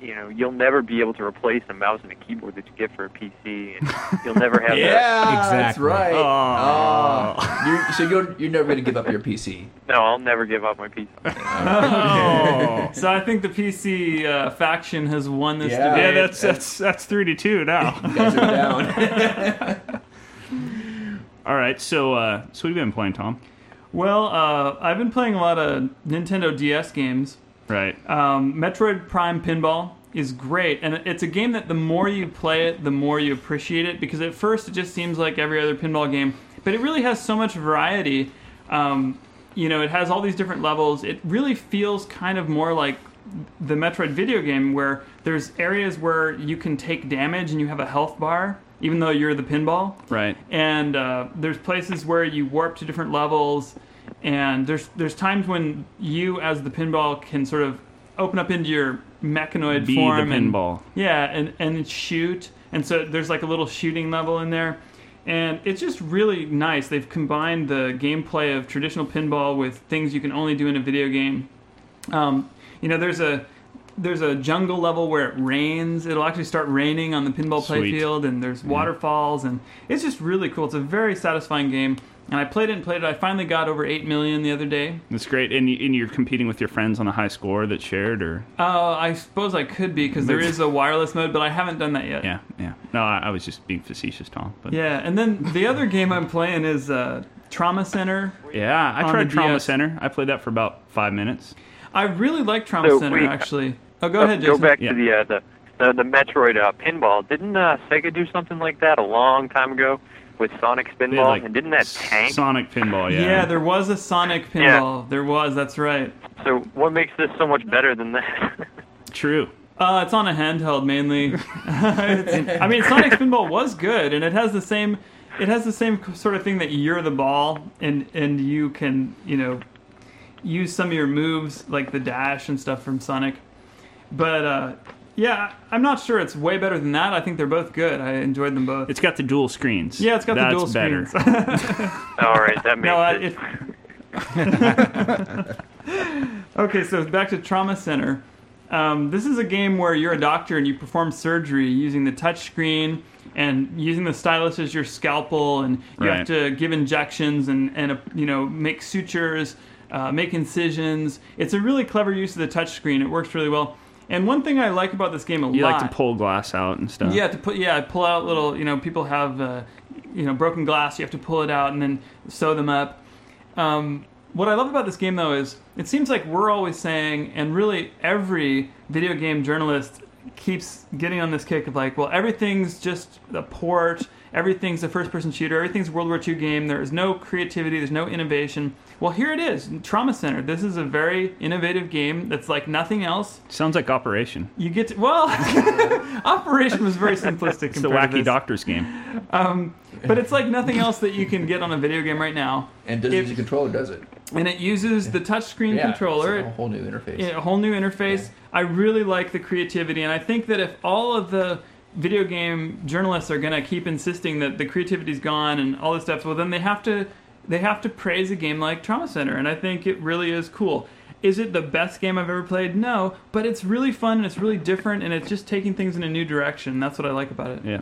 You know, you'll never be able to replace a mouse and a keyboard that you get for a PC, and [LAUGHS] you'll never have that. that's Exactly. right. Oh. Oh. You're, so you're you're never gonna give up your PC. No, I'll never give up my PC. Oh. [LAUGHS] So I think the PC uh, faction has won this Yeah. debate. yeah, that's that's that's three to two now. [LAUGHS] You guys are down. All right. So uh, so what have you been playing, Tom? Well, uh, I've been playing a lot of Nintendo DS games. Right. Um, Metroid Prime Pinball is great, and it's a game that the more you play it, the more you appreciate it. Because at first it just seems like every other pinball game, but it really has so much variety. Um, you know, it has all these different levels. It really feels kind of more like the Metroid video game, where there's areas where you can take damage and you have a health bar, even though you're the pinball Right. and uh, there's places where you warp to different levels and there's there's times when you as the pinball can sort of open up into your mechanoid Be the form and- pinball. yeah and and shoot and so there's like a little shooting level in there and it's just really nice they've combined the gameplay of traditional pinball with things you can only do in a video game um, you know there's a there's a jungle level where it rains. It'll actually start raining on the pinball playfield, and there's waterfalls, and it's just really cool. It's a very satisfying game. And I played it and played it. I finally got over eight million the other day. That's great. And, you, and you're competing with your friends on a high score that's shared, or Uh, I suppose I could be because there is a wireless mode, but I haven't done that yet. yeah, yeah. No, I, I was just being facetious, Tom. But Yeah, and then the other game I'm playing is uh, Trauma Center. yeah, I tried Trauma DS. Center. I played that for about five minutes. I really like Trauma So, Center wait. actually. Oh, go Uh, ahead, Jason. Go back Yeah. to the, uh, the the the Metroid uh, pinball. Didn't uh, Sega do something like that a long time ago with Sonic They had, Spinball? like, and didn't that tank? Sonic Pinball, yeah. yeah. there was a Sonic Yeah. pinball. There was. That's right. so what makes this so much better than that? [LAUGHS] True. Uh, it's on a handheld mainly. [LAUGHS] I mean, Sonic Spinball was good, and it has the same it has the same sort of thing that you're the ball and and you can you know use some of your moves like the dash and stuff from Sonic. But uh, yeah, I'm not sure it's way better than that. I think they're both good. I enjoyed them both. It's got the dual screens. yeah, it's got That's the dual better. screens. [LAUGHS] All right, that makes no, I, it. it. [LAUGHS] okay, so back to Trauma Center. Um, this is a game where you're a doctor and you perform surgery using the touch screen and using the stylus as your scalpel, and you Right. have to give injections and and uh, you know make sutures, uh, make incisions. It's a really clever use of the touch screen. It works really well. And one thing I like about this game a You lot, You like to pull glass out and stuff. yeah, to put yeah, pull out little. You know, people have uh, you know broken glass. You have to pull it out and then sew them up. Um, what I love about this game though is it seems like we're always saying, and really every video game journalist keeps getting on this kick of like, well, everything's just a port. Everything's a first-person shooter. Everything's a World War II game. There is no creativity. There's no innovation. Well, here it is, Trauma Center. This is a very innovative game that's like nothing else. Sounds like Operation. You get to, well, [LAUGHS] Operation was very simplistic. It's the compared to wacky this. doctors game. Um, but it's like nothing else that you can get on a video game right now. And doesn't use a controller, does it? And it uses the touchscreen Yeah, controller. It's a whole new interface. Yeah, a whole new interface. I really like the creativity, and I think that if all of the video game journalists are going to keep insisting that the creativity's gone and all this stuff, well, then they have to they have to praise a game like Trauma Center, and I think it really is cool. Is it the best game I've ever played? No, but it's really fun and it's really different, and it's just taking things in a new direction. That's what I like about it. Yeah.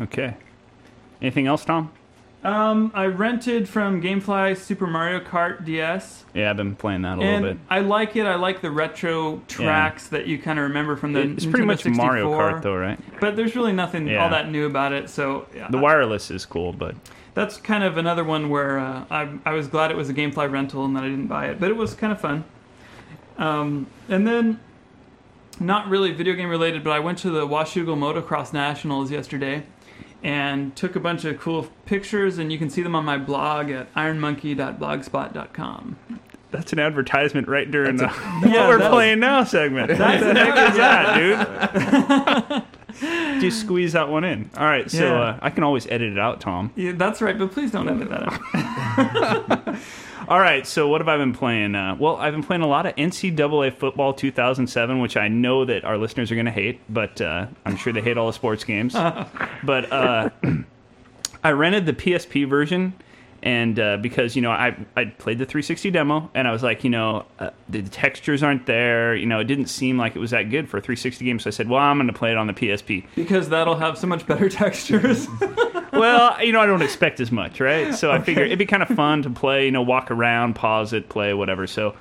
Okay. Anything else, Tom? Um, I rented from GameFly Super Mario Kart DS. Yeah, I've been playing that a and little bit. I like it. I like the retro tracks that you kind of remember from the. It's pretty much 64. Mario Kart, though, right? But there's really nothing Yeah. all that new about it. So yeah, The wireless is cool, but that's kind of another one where uh, I, I was glad it was a GameFly rental and that I didn't buy it, but it was kind of fun. Um, and then, not really video game related, but I went to the Washougal Motocross Nationals yesterday and took a bunch of cool pictures, and you can see them on my blog at ironmonkey.blogspot.com. that's an advertisement right during the [LAUGHS] Yeah, what we're playing now segment. What the heck is that, [LAUGHS] dude? [LAUGHS] Just squeeze that one in. All right, so Yeah. uh, I can always edit it out, Tom. Yeah, that's right, but please don't edit that out. All right, so what have I been playing? Uh, well, I've been playing a lot of NCAA football 2007, which I know that our listeners are going to hate, but uh, I'm sure they hate all the sports games. [LAUGHS] but uh, [CLEARS THROAT] I rented the PSP version, and uh, because you know I I played the 360 demo, and I was like, you know, uh, the textures aren't there. You know, it didn't seem like it was that good for a 360 game. So I said, well, I'm going to play it on the PSP. because that'll have so much better [LAUGHS] textures. [LAUGHS] well, you know, I don't expect as much, right? So I figure it'd be kind of fun to play, you know, walk around, pause it, play, whatever. So,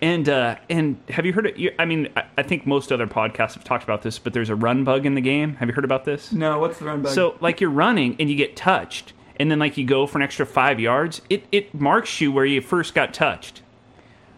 and uh, and have you heard it? I mean, I think most other podcasts have talked about this, but there's a run bug in the game. Have you heard about this? no, what's the run bug? So, like, you're running and you get touched, and then like you go for an extra five yards, it it marks you where you first got touched.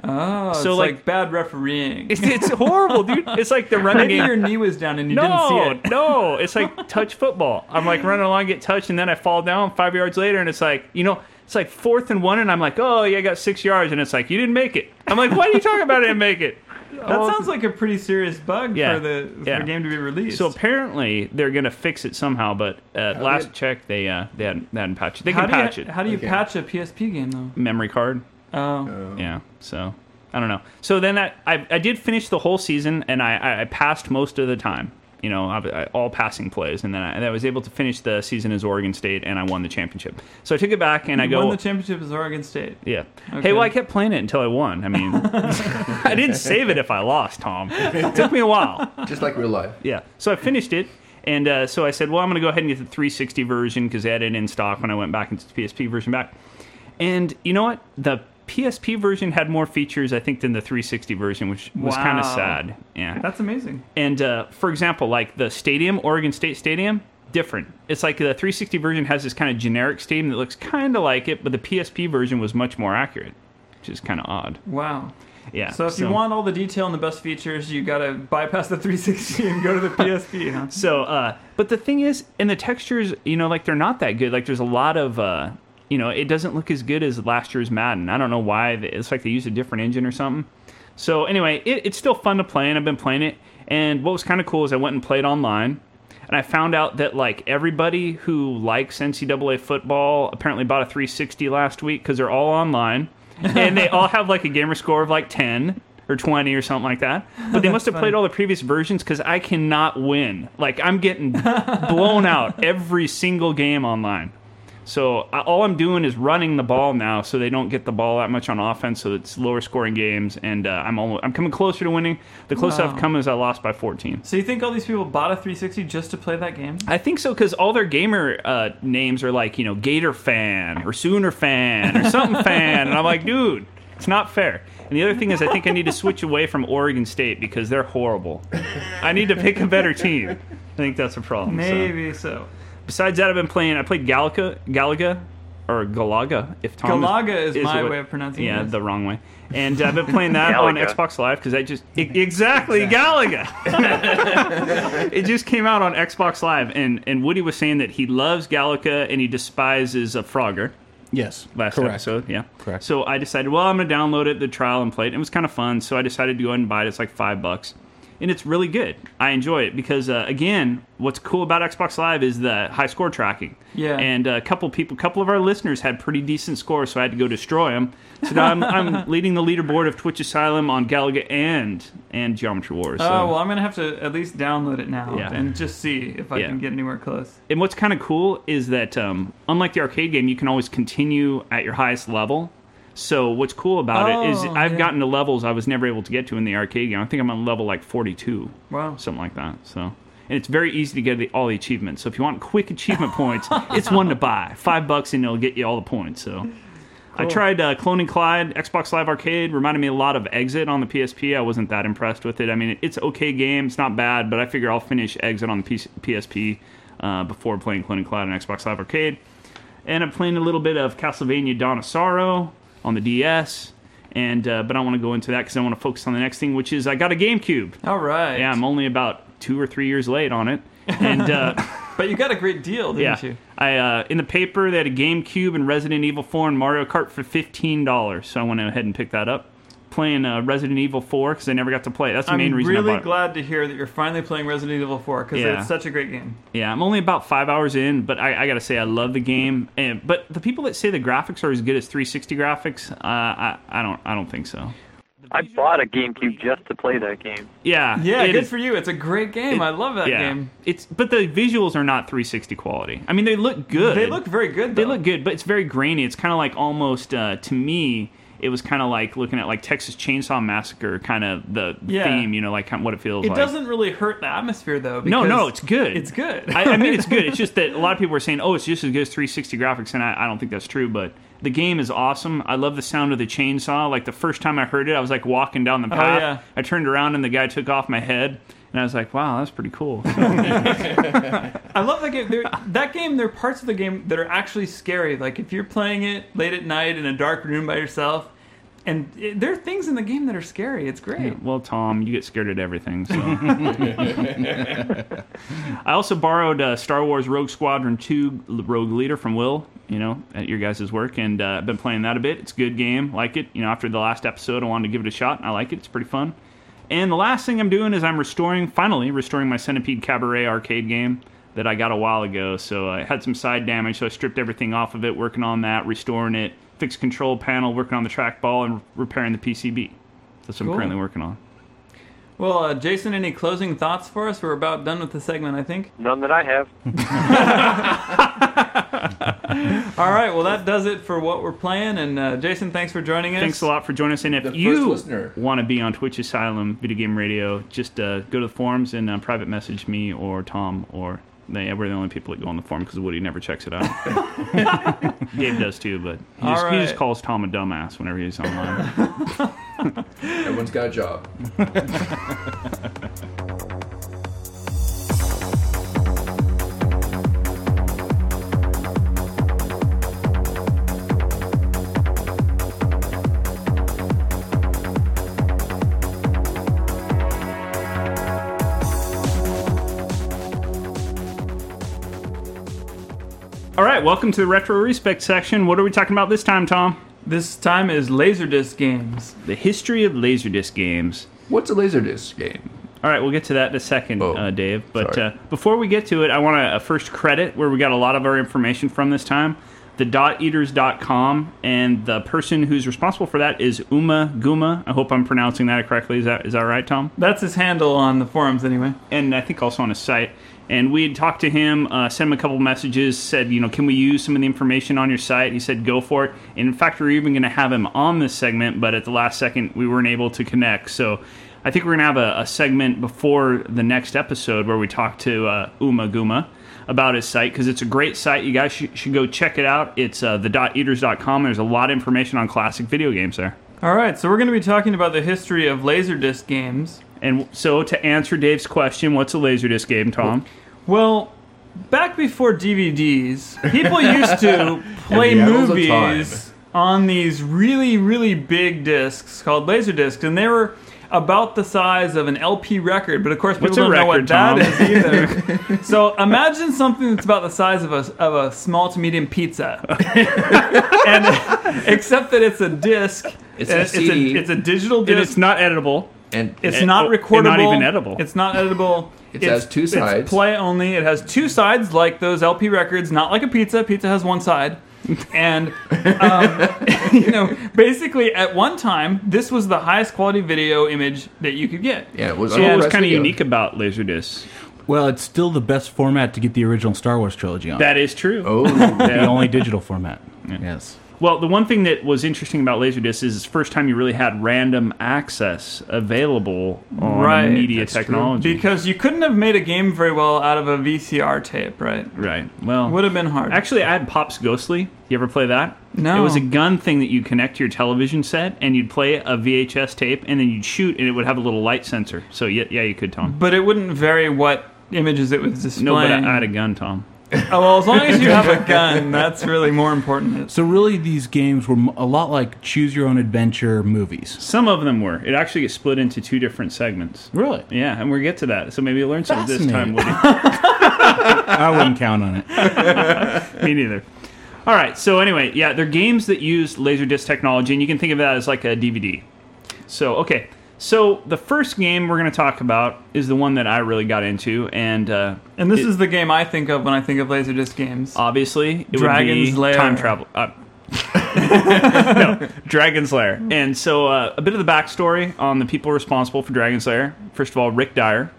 oh, so, it's like- like, bad refereeing. It's, it's horrible, dude. [LAUGHS] It's like the running Maybe game. your knee was down and you didn't see it. no, [LAUGHS] it's like touch football. I'm like running along, get touched, and then I fall down five yards later, and it's like, you know, it's like fourth and one, and I'm like, oh, yeah, I got six yards, and it's like, you didn't make it. I'm like, why are you talking about it? Didn't make it. That Oh, sounds like a pretty serious bug Yeah, for the for yeah. the game to be released. So apparently they're gonna fix it somehow, but at last did- check they uh they hadn't, they hadn't patched it. They how can do patch you, it. How do you Okay. patch a PSP game though? Memory card. Oh, Yeah. So I don't know. So then I I, I did finish the whole season, and I, I- I passed most of the time. You know, I, I, all passing plays, and then I, and I was able to finish the season as Oregon State, and I won the championship. So I took it back, and I go, won the championship as Oregon State. yeah. Okay. Hey, well, I kept playing it until I won. I mean, [LAUGHS] I didn't save it if I lost, Tom. It took me a while. Just like real life. Yeah. So I finished it. And uh, so I said, well, I'm going to go ahead and get the 360 version because they had it in stock when I went back into the PSP version back. And you know what? The PSP version had more features, I think, than the 360 version, which was kind of sad. Yeah. That's amazing. And uh, for example, like the stadium, Oregon State Stadium, different. It's like the 360 version has this kind of generic stadium that looks kind of like it, but the PSP version was much more accurate, which is kind of odd. Wow. Yeah. So if you want all the detail and the best features, you gotta bypass the 360 and go to the [LAUGHS] PSP, huh? So, uh, but the thing is, and the textures, you know, like they're not that good. Like there's a lot of, uh, you know, it doesn't look as good as last year's Madden. I don't know why. It's like they used a different engine or something. So anyway, it, it's still fun to play, and I've been playing it. And what was kind of cool is I went and played online. and I found out that like everybody who likes NCAA football apparently bought a 360 last week because they're all online, [LAUGHS] and they all have like a gamer score of like 10 or 20 or something like that. But they [LAUGHS] must have played all the previous versions because I cannot win. Like I'm getting [LAUGHS] blown out every single game online. So I, all I'm doing is running the ball now, so they don't get the ball that much on offense. So it's lower scoring games, and uh, I'm almost I'm coming closer to winning. The closest Wow. I've come is I lost by 14. So you think all these people bought a 360 just to play that game? I think so because all their gamer uh, names are like you know Gator fan or Sooner fan or something [LAUGHS] fan, and I'm like, dude, it's not fair. And the other thing is, I think I need to switch away from Oregon State because they're horrible. I need to pick a better team. I think that's a problem. so. Maybe so. Besides that, I've been playing. I played Galaga, Galaga, or Galaga. If Tom Galaga is my what- way of pronouncing it. yeah, it. the wrong way. And I've been playing that on Xbox Live because I just e- exactly Galaga. [LAUGHS] it just came out on Xbox Live, and and Woody was saying that he loves Galaga and he despises a Frogger Yes, last correct. episode. Yeah, Correct. So I decided, well, I'm gonna download it, the trial, and play it. It was kind of fun, so I decided to go ahead and buy it. It's like five bucks, and it's really good. I enjoy it because, uh, again, what's cool about Xbox Live is the high score tracking. Yeah. And a couple people, a couple of our listeners had pretty decent scores, so I had to go destroy them. So now I'm, I'm [LAUGHS] leading the leaderboard of Twitch Asylum on Galaga and and Geometry Wars. So. Oh well, I'm gonna have to at least download it now Yeah. and just see if I Yeah. can get anywhere close. And what's kind of cool is that, um, unlike the arcade game, you can always continue at your highest level. So what's cool about it is Oh, I've yeah. gotten to levels I was never able to get to in the arcade game. I think I'm on level like 42, Wow. something like that. So, and it's very easy to get the, all the achievements. So if you want quick achievement [LAUGHS] points, it's one to buy. Five bucks and it'll get you all the points. So. I tried uh, Cloning Clyde, Xbox Live Arcade. Reminded me a lot of Exit on the PSP. I wasn't that impressed with it. I mean, it's okay game. It's not bad, but I figure I'll finish Exit on the PSP uh, before playing Cloning Clyde on Xbox Live Arcade. And I'm playing a little bit of Castlevania Dawn of Sorrow on the DS. And uh, but I want to go into that because I want to focus on the next thing, which is I got a GameCube. All right. Yeah, I'm only about two or three years late on it. And uh, [LAUGHS] But you got a great deal, didn't yeah, you? I uh, in the paper they had a GameCube and Resident Evil 4 and Mario Kart for fifteen dollars, so I went ahead and picked that up. Playing uh, Resident Evil 4 because I never got to play it. That's the I'm main reason I'm really bought it. glad to hear that you're finally playing Resident Evil 4 because Yeah. it's such a great game. Yeah, I'm only about five hours in, but I, I gotta say I love the game. And but the people that say the graphics are as good as 360 graphics, uh, I I don't I don't think so. I bought a GameCube just to play that game. Yeah, Yeah, good is- for you. It's a great game. it- I love that yeah. game. It's but the visuals are not 360 quality. I mean, they look good. They look very good. They look good, but it's very grainy. It's kind of like almost uh, to me. It was kind of like looking at like Texas Chainsaw Massacre, kind of the Yeah. theme, you know, like kind of what it feels It like. doesn't really hurt the atmosphere though. No, no, it's good. It's good. I, I mean, it's good. It's [LAUGHS] just that a lot of people are saying, "Oh, it's just as good as 360 graphics," and I, I don't think that's true. But the game is awesome. I love the sound of the chainsaw. Like the first time I heard it, I was like walking down the oh, path. Oh, yeah. I turned around and the guy took off my head, and I was like, "Wow, that's pretty cool." [LAUGHS] [LAUGHS] I love that game. There, that game, there are parts of the game that are actually scary. Like if you're playing it late at night in a dark room by yourself, and it, there are things in the game that are scary. It's great. well, Tom, you get scared at everything. So. [LAUGHS] I also borrowed uh, Star Wars Rogue Squadron 2 Rogue Leader from Will, you know, at your guys' work, and uh, I've been playing that a bit. It's a good game. Like it. You know, after the last episode, I wanted to give it a shot, and I like it. It's pretty fun. And the last thing I'm doing is I'm restoring, finally, restoring my Centipede Cabaret arcade game that I got a while ago. So I had some side damage, so I stripped everything off of it, working on that, restoring it, fixed control panel, working on the trackball, and repairing the PCB. That's what Cool. I'm currently working on. Well, uh, Jason, any closing thoughts for us? We're about done with the segment, I think. None that I have. [LAUGHS] [LAUGHS] All right. Well, that does it for what we're playing. And uh, Jason, thanks for joining us. Thanks a lot for joining us. And if you listener. want to be on Twitch Asylum Video Game Radio, just uh, go to the forums and uh, private message me or Tom or they, we're the only people that go on the forum because Woody never checks it out. [LAUGHS] Gabe does too, but he All just, he just calls Tom a dumbass whenever he's online. [LAUGHS] Everyone's got a job. All right, welcome to the Retro Respect section. What are we talking about this time, Tom? This time is Laserdisc games. The history of Laserdisc games. What's a laserdisc game? All right, we'll get to that in a second, Oh, uh, Dave. But uh, before we get to it, I want to uh, first credit where we got a lot of our information from this time. The dot doteaters.com, and the person who's responsible for that is Uma Guma. I hope I'm pronouncing that correctly. Is that is that right, Tom? That's his handle on the forums, anyway. and I think also on his site. And we had talked to him, uh, sent him a couple messages, said, you know, can we use some of the information on your site? He said, go for it. And in fact, we are even going to have him on this segment, but at the last second, we weren't able to connect. So I think we're going to have a, a segment before the next episode where we talk to uh, Uma Guma about his site because it's a great site. You guys should, should go check it out. It's uh, the.eaters.com. There's a lot of information on classic video games there. All right, so we're going to be talking about the history of Laserdisc games. And so to answer Dave's question, what's a Laserdisc game, Tom? Well, back before DVDs, people used to [LAUGHS] play the annals of movies on these really, really big discs called laser discs, and they were about the size of an LP record, but of course people What's a don't know what record, that Tom? is either. [LAUGHS] so imagine something that's about the size of a, of a small to medium pizza, [LAUGHS] and except that it's a disc. It's uh, a and CD. it's a digital And disc. it's not editable. And It's And- not oh, and recordable. not even edible. It's not edible. It has two sides. It's play only. It has two sides, like those LP records. Not like a pizza. Pizza has one side. And um, [LAUGHS] you know, basically, at one time, this was the highest quality video image that you could get. yeah, it was. So what was kind of unique about Laserdisc? Well, it's still the best format to get the original Star Wars trilogy on. That is true. Oh, [LAUGHS] the only digital format. Yes. Well, the one thing that was interesting about Laserdisc is it's the first time you really had random access available on Right, media that's true. technology. Because you couldn't have made a game very well out of a VCR tape, right? right. Well, Would have been hard. actually, I had Pops Ghostly. You ever play that? No. It was a gun thing that you connect to your television set, and you'd play a VHS tape, and then you'd shoot, and it would have a little light sensor. So yeah, yeah, you could, Tom. but it wouldn't vary what images it was displaying. No, but I, I had a gun, Tom. [LAUGHS] oh, well, as long as you have a [LAUGHS] gun, that's really more important. So really, these games were a lot like choose your own adventure movies. Some of them were. It actually gets split into two different segments. Really? Yeah, and we'll get to that. So maybe you'll learn something this time, Woody. [LAUGHS] I wouldn't count on it. Me neither. All right. So anyway, yeah, they're games that use laserdisc technology, and you can think of that as like a DVD. So okay. So the first game we're going to talk about is the one that I really got into, and uh, And this it- is the game I think of when I think of Laserdisc games. obviously it Dragon's would be Lair. time travel. Uh, [LAUGHS] no, Dragon's Lair. And so uh, a bit of the backstory on the people responsible for Dragon's Lair. First of all, Rick Dyer,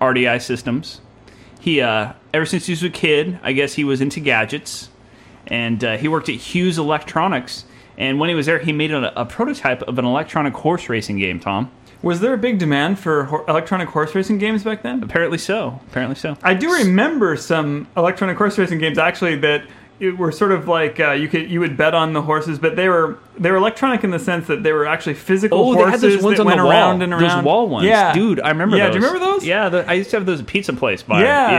RDI Systems. He uh, ever since he was a kid, I guess he was into gadgets, and uh, he worked at Hughes Electronics. And when he was there, he made a, a prototype of an electronic horse racing game. Tom, Was there a big demand for ho- electronic horse racing games back then? apparently so. Apparently so. I do remember some electronic horse racing games actually that it were sort of like uh, you could you would bet on the horses, but they were they were electronic in the sense that they were actually physical Oh, they horses had those ones that on went the wall. around and around. Those wall ones, Yeah, dude. I remember. Yeah, those. do you remember those? Yeah, the, I used to have those at pizza place. By Yeah.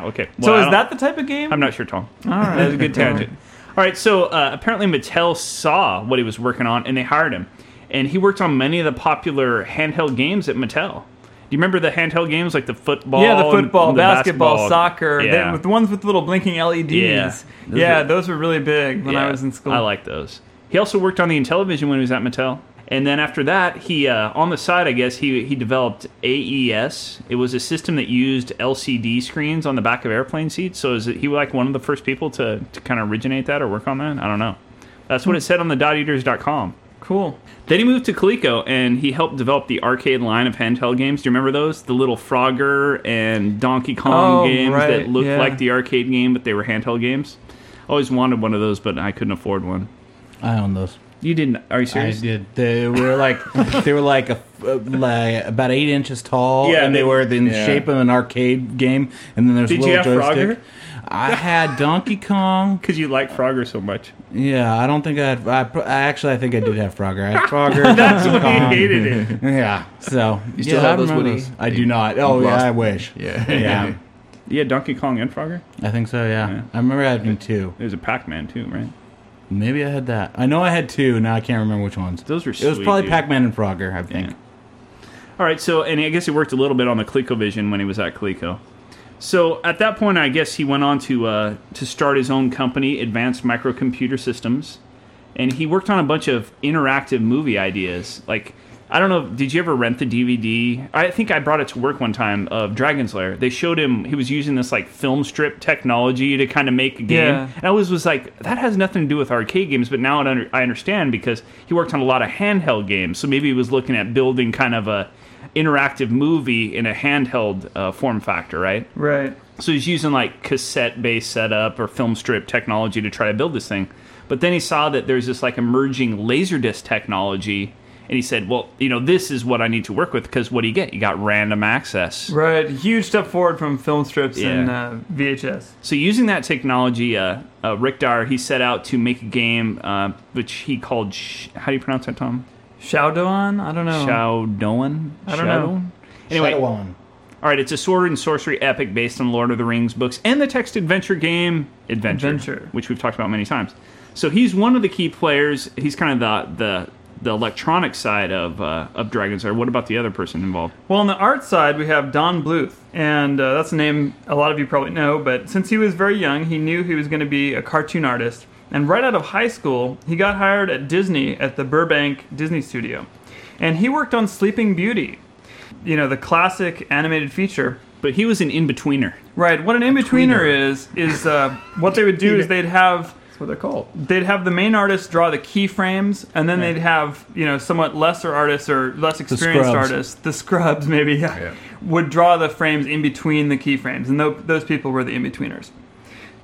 yeah. Okay. So Well, I is that the type of game? I'm not sure, Tom. All right. That was a good [LAUGHS] tangent. All right, so uh, apparently Mattel saw what he was working on and they hired him. And he worked on many of the popular handheld games at Mattel. Do you remember the handheld games like the football? Yeah, the football, the basketball, soccer, Yeah. with the ones with the little blinking LEDs. Yeah. Yeah, Those those, were really big when I was in school. I like those. He also worked on the Intellivision when he was at Mattel. And then after that, he uh, on the side, I guess he he developed AES. It was a system that used LCD screens on the back of airplane seats. So is it, he like one of the first people to, to kind of originate that or work on that? I don't know. That's what it said on the doteaters.com. Cool. Then he moved to Coleco and he helped develop the arcade line of handheld games. Do you remember those? The little Frogger and Donkey Kong Oh, games right, that looked yeah. like the arcade game, but they were handheld games. Always wanted one of those, but I couldn't afford one. I own those. You didn't? Are you serious? I did. They were like they were like a, uh, like about eight inches tall, Yeah, and they they- were in the yeah. shape of an arcade game. And then there's Did a you little have joystick. Frogger? I had Donkey Kong. [LAUGHS] Because you like Frogger so much. Yeah, I don't think I had. I, I actually I think I did have Frogger. I had [LAUGHS] Frogger. That's Donkey why Kong. he hated it. Yeah. So You still yeah, have I those, remember Woody? I do not. Oh You've yeah, I wish. Yeah. [LAUGHS] Yeah. Yeah, Donkey Kong and Frogger. I think so. Yeah. Yeah. I remember having two. There's a Pac-Man too, right? Maybe I had that. I know I had two. Now I can't remember which ones. Those were It was sweet, probably dude. Pac-Man and Frogger. I think. Yeah. All right, so and I guess he worked a little bit on the ColecoVision when he was at Coleco. So at that point, I guess he went on to uh, to start his own company, Advanced Microcomputer Systems, and he worked on a bunch of interactive movie ideas. Like I don't know. Did you ever rent the DVD? I think I brought it to work one time of Dragon's Lair. They showed him he was using this like film strip technology to kind of make a game. Yeah. And I was was like, that has nothing to do with arcade games. But now I understand because he worked on a lot of handheld games. So maybe he was looking at building kind of a interactive movie in a handheld uh, form factor, right? Right. So he's using like cassette based setup or film strip technology to try to build this thing. But then he saw that there's this like emerging laserdisc technology. And he said, well, you know, this is what I need to work with because what do you get? You got random access. Right. Huge step forward from film strips and uh, VHS. So using that technology, uh, uh, Rick Dyer, he set out to make a game uh, which he called, sh- how do you pronounce that, Tom? Shadoan? I don't know. Shadowin? I don't know. Anyway, Shadoan. all right, it's a sword and sorcery epic based on Lord of the Rings books and the text adventure game Adventure, Adventure. which we've talked about many times. So he's one of the key players. He's kind of the the the electronic side of uh, of Dragon's Lair. What about the other person involved? Well, on the art side, we have Don Bluth, and uh, that's a name a lot of you probably know. But since he was very young, he knew he was going to be a cartoon artist. And right out of high school, he got hired at Disney at the Burbank Disney Studio, and he worked on Sleeping Beauty, you know, the classic animated feature. But he was an in betweener. Right. What an in betweener is is uh, what they would do is they'd have That's what they're called. they'd have the main artist draw the keyframes, and then they'd have you know somewhat lesser artists or less experienced scrubs. artists, the scrubs [LAUGHS] maybe, yeah, would draw the frames in between the keyframes, and tho- those people were the in betweeners.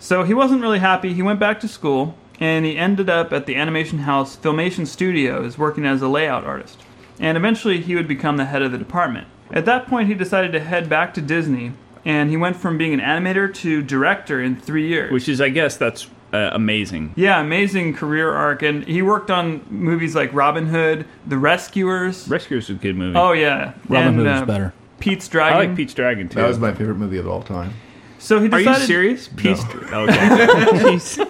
So he wasn't really happy. He went back to school, and he ended up at the Animation House Filmation Studios working as a layout artist. And eventually, he would become the head of the department. At that point, he decided to head back to Disney, and he went from being an animator to director in three years. Which is, I guess, that's uh, amazing. Yeah, amazing career arc, and he worked on movies like Robin Hood, The Rescuers. Rescuers was a good movie. oh yeah, Robin and, Hood is uh, better. Pete's Dragon. I Dragon. like Pete's Dragon too. That was my favorite movie of all time. So he Are you serious? Peace. No. Okay. [LAUGHS] Jeez.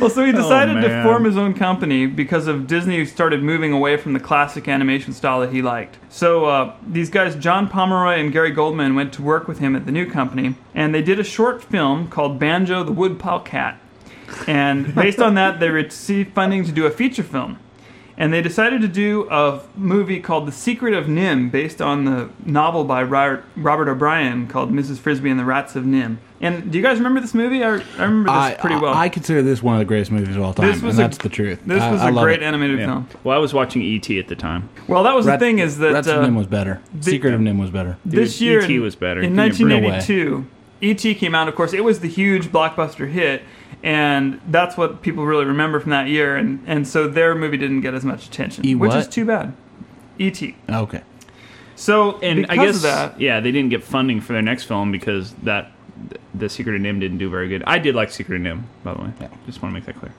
Well, so he decided to Oh, man. form his own company because of Disney started moving away from the classic animation style that he liked. So uh, these guys, John Pomeroy and Gary Goldman, went to work with him at the new company, and they did a short film called Banjo the Woodpile Cat. And based on that, they received funding to do a feature film. And they decided to do a movie called The Secret of NIMH, based on the novel by Robert, Robert O'Brien called Mrs. Frisby and the Rats of NIMH. And do you guys remember this movie? I, I remember this I, pretty well. I, I consider this one of the greatest movies of all time, This was and a- that's the truth. This was I a love great it. animated Yeah. film. Well, I was watching E.T. at the time. Well, that was Rat- the thing is that Rats uh, of NIMH was better. Secret of NIMH was better. this Dude, year E.T. was better. In Give me a break. 1982, E.T. came out. Of course, it was the huge blockbuster hit, and that's what people really remember from that year. And and so their movie didn't get as much attention, E which is too bad. E.T. Okay. So And because I guess of that, yeah, they didn't get funding for their next film because that the Secret of NIMH didn't do very good. I did like Secret of NIMH, by the way. Yeah. Just want to make that clear.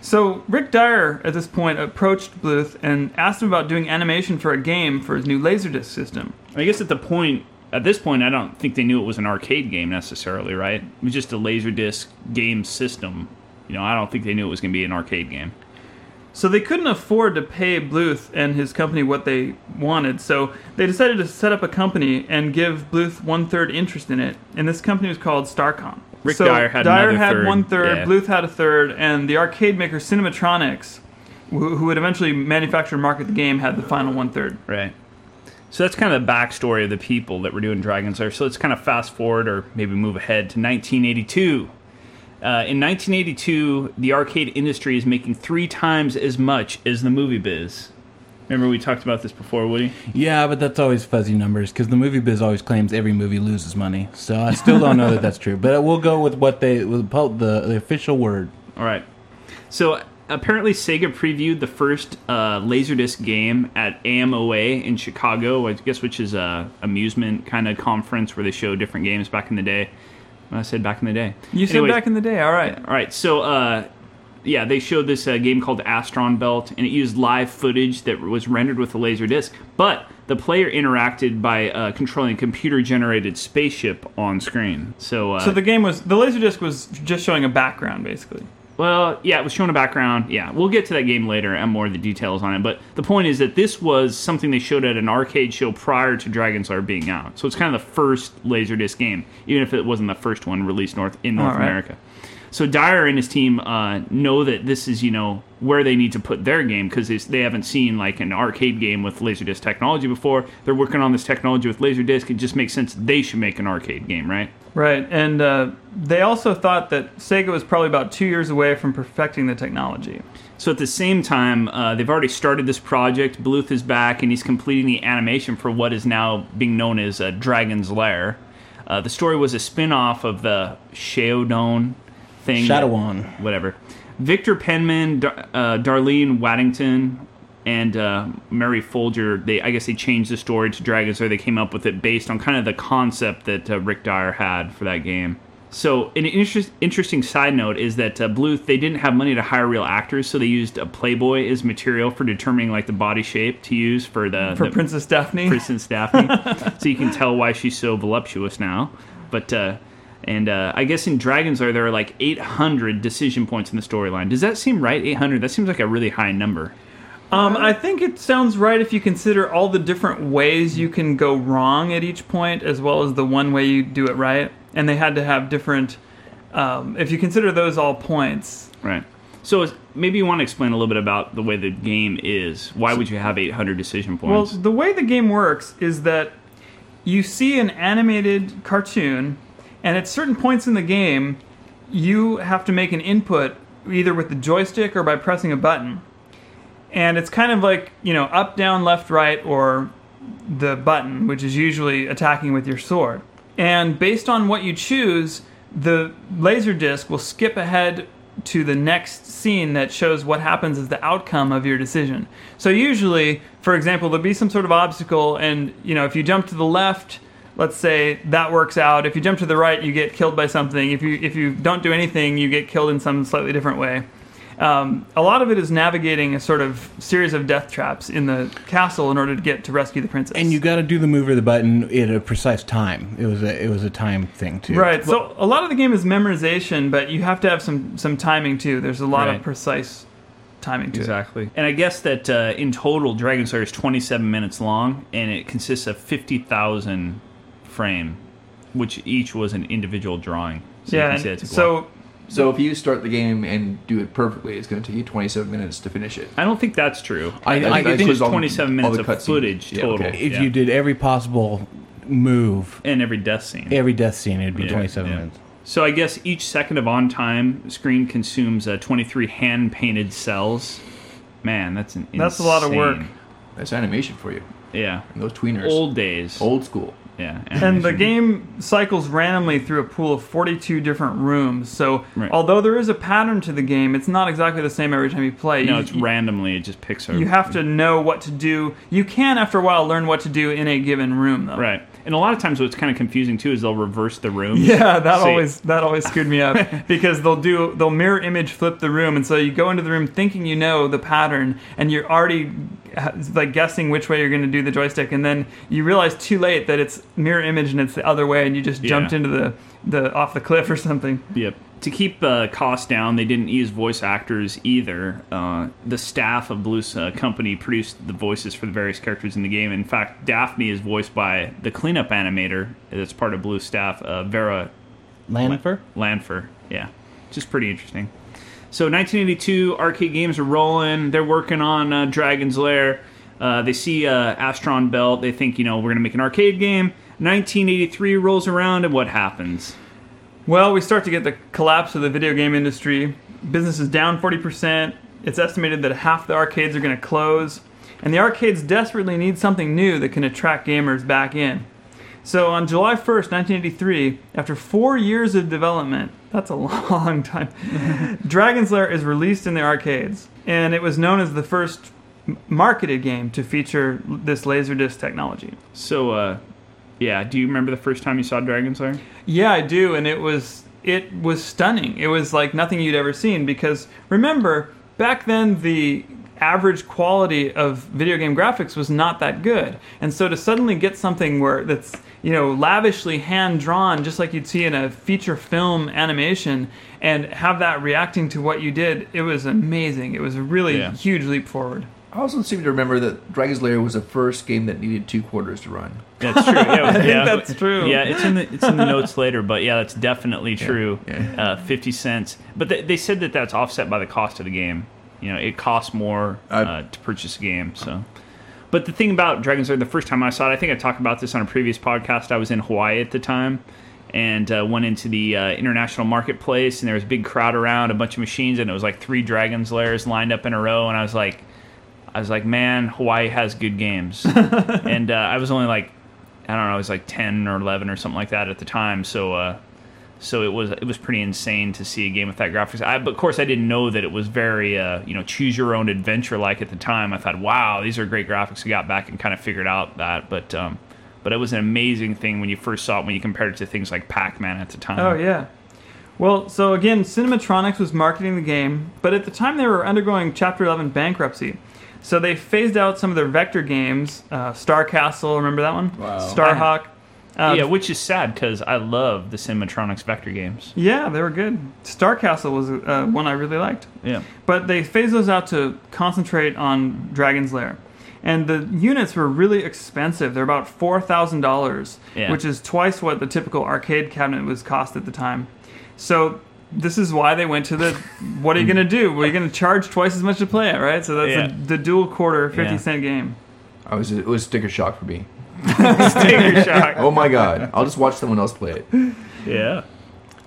So Rick Dyer at this point approached Bluth and asked him about doing animation for a game for his new Laserdisc system. I guess at the point at this point, I don't think they knew it was an arcade game necessarily, right? It was just a laserdisc game system. You know, I don't think they knew it was going to be an arcade game. So they couldn't afford to pay Bluth and his company what they wanted, so they decided to set up a company and give Bluth one third interest in it. And this company was called Starcom. Rick so Dyer had Dyer had third, one third, yeah. Bluth had a third, and the arcade maker Cinematronics, who, who would eventually manufacture and market the game, had the final one third. Right. So that's kind of the backstory of the people that were doing Dragon's Lair. So let's kind of fast forward or maybe move ahead to 1982. Uh, in 1982, the arcade industry is making three times as much as the movie biz. Remember we talked about this before, Woody? Yeah, but that's always fuzzy numbers because the movie biz always claims every movie loses money. So I still don't know that that's true. But we'll go with what they with the, the official word. All right. So apparently, Sega previewed the first uh, Laserdisc game at AMOA in Chicago, I guess, which is a amusement kind of conference where they show different games back in the day. I said back in the day. You said Anyways, back in the day, all right. All right, so uh, yeah, they showed this uh, game called Astron Belt, and it used live footage that was rendered with a laser disc. But the player interacted by uh, controlling a computer-generated spaceship on screen. So, uh, So the game was the Laserdisc was just showing a background, basically. Well, yeah, it was showing a background. Yeah, we'll get to that game later and more of the details on it. But the point is that this was something they showed at an arcade show prior to Dragon's Lair being out. So it's kind of the first Laserdisc game, even if it wasn't the first one released north in North right. America. So Dyer and his team uh, know that this is you know where they need to put their game because they haven't seen like an arcade game with laserdisc technology before. They're working on this technology with laserdisc. It just makes sense they should make an arcade game, right? Right, and uh, they also thought that Sega was probably about two years away from perfecting the technology. So at the same time, uh, they've already started this project. Bluth is back, and he's completing the animation for what is now being known as uh, Dragon's Lair. Uh, the story was a spin-off of the Sheodon thing. Shadoan. Whatever. Victor Penman, Dar- uh, Darlene Waddington, and uh, Mary Folger, they I guess they changed the story to Dragon's Lair. They came up with it based on kind of the concept that uh, Rick Dyer had for that game. So, an interest, interesting side note is that uh, Bluth they didn't have money to hire real actors, so they used a Playboy as material for determining like the body shape to use for the For the, Princess Daphne, Princess Daphne, [LAUGHS] so you can tell why she's so voluptuous now. But uh, and uh, I guess in Dragon's Lair there are like 800 decision points in the storyline. Does that seem right? 800? That seems like a really high number. Um, I think it sounds right if you consider all the different ways you can go wrong at each point, as well as the one way you do it right. And they had to have different. Um, if you consider those all points, Right. So is- maybe you want to explain a little bit about the way the game is. Why would you have 800 decision points? well, the way the game works is that you see an animated cartoon, and at certain points in the game, you have to make an input either with the joystick or by pressing a button. And it's kind of like, you know, up, down, left, right, or the button, which is usually attacking with your sword. And based on what you choose, the laser disc will skip ahead to the next scene that shows what happens as the outcome of your decision. So usually, for example, there'll be some sort of obstacle and, you know, if you jump to the left, let's say that works out. If you jump to the right, you get killed by something. If you if you don't do anything, you get killed in some slightly different way. Um, a lot of it is navigating a sort of series of death traps in the castle in order to get to rescue the princess. And you got to do the move or the button at a precise time. It was a it was a time thing too. Right. So a lot of the game is memorization, but you have to have some some timing too. There's a lot Right. of precise timing to it. Exactly. And I guess that uh, in total, Dragon's Lair is 27 minutes long, and it consists of 50,000 frame, which each was an individual drawing. So you Yeah. can see and a so So if you start the game and do it perfectly, it's going to take you 27 minutes to finish it. I don't think that's true. I- I, I think think it's includes all the- 27 all minutes the of footage Yeah, total. okay. If Yeah. you did every possible move, and every death scene. every death scene, it'd be Yeah, 27 yeah. minutes. So I guess each second of on time screen consumes uh, 23 hand painted cells. Man, that's an That's a lot of work. That's animation for you. Yeah, And those tweeners. old days. Old school. Yeah, and the game cycles randomly through a pool of 42 different rooms. So Right. although there is a pattern to the game, it's not exactly the same every time you play. No, You- it's randomly. It just picks. a- You have to know what to do. You can, after a while, learn what to do in a given room, though. Right, and a lot of times what's kind of confusing too is they'll reverse the room. Yeah, that always that always screwed me up [LAUGHS] because they'll do they'll mirror image flip the room, and so you go into the room thinking you know the pattern, and you're already uh, like guessing which way you're going to do the joystick, and then you realize too late that it's mirror image and it's the other way, and you just Yeah. jumped into the the off the cliff or something. Yep. To keep uh, costs down, they didn't use voice actors either. Uh, the staff of Bluth's uh, company produced the voices for the various characters in the game. In fact, Daphne is voiced by the cleanup animator that's part of Bluth's staff, uh, Vera Lanpher? Lanpher. Yeah, just pretty interesting. So 1982, arcade games are rolling. They're working on uh, Dragon's Lair. Uh, they see uh, Astron Belt. They think, you know, we're going to make an arcade game. 1983 rolls around, and what happens? Well, we start to get the collapse of the video game industry. Business is down 40%. It's estimated that half the arcades are going to close. And the arcades desperately need something new that can attract gamers back in. So on July 1st, 1983, after four years of development, that's a [LAUGHS] long time, [LAUGHS] Dragon's Lair is released in the arcades. And it was known as the first marketed game to feature this Laserdisc technology. So, uh, yeah, do you remember the first time you saw Dragon's Lair? Yeah, I do, and it was it was stunning. It was like nothing you'd ever seen because remember back then the average quality of video game graphics was not that good, and so to suddenly get something where that's you know lavishly hand drawn, just like you'd see in a feature film animation, and have that reacting to what you did, it was amazing. It was a really Yeah. huge leap forward. I also seem to remember that Dragon's Lair was the first game that needed two quarters to run. That's true. Yeah, [LAUGHS] I think yeah. that's true. Yeah, it's in the it's in the notes later, but yeah, that's definitely true. yeah. Uh, Fifty cents, but they, they said that that's offset by the cost of the game. You know, it costs more I- uh, to purchase a game. So, but the thing about Dragon's Lair, the first time I saw it, I think I talked about this on a previous podcast. I was in Hawaii at the time. And uh, went into the uh, international marketplace, and there was a big crowd around, a bunch of machines, and it was like three Dragon's Lairs lined up in a row. And I was like, I was like, man, Hawaii has good games. [LAUGHS] and uh, I was only like, I don't know, I was like ten or eleven or something like that at the time. So, uh, so it was it was pretty insane to see a game with that graphics. I, but of course, I didn't know that it was very uh, you know choose your own adventure like at the time. I thought, wow, these are great graphics. I got back and kind of figured out that, but um, but it was an amazing thing when you first saw it when you compared it to things like Pac Man at the time. Oh yeah. Well, so again, Cinematronics was marketing the game, but at the time they were undergoing Chapter 11 bankruptcy. So they phased out some of their vector games. Uh, Star Castle, remember that one? Wow. Starhawk. Uh, yeah, which is sad because I love the Cinematronics vector games. yeah, they were good. Star Castle was uh, one I really liked. Yeah. But they phased those out to concentrate on Dragon's Lair. And the units were really expensive. They're about $4,000, Yeah. which is twice what the typical arcade cabinet was cost at the time. So this is why they went to the what are you going to do? Well, you're going to charge twice as much to play it, right? So that's Yeah. the, the dual quarter 50 Yeah. cent game. I was it was sticker shock for me. [LAUGHS] Sticker shock. Oh my god! I'll just watch someone else play it. Yeah.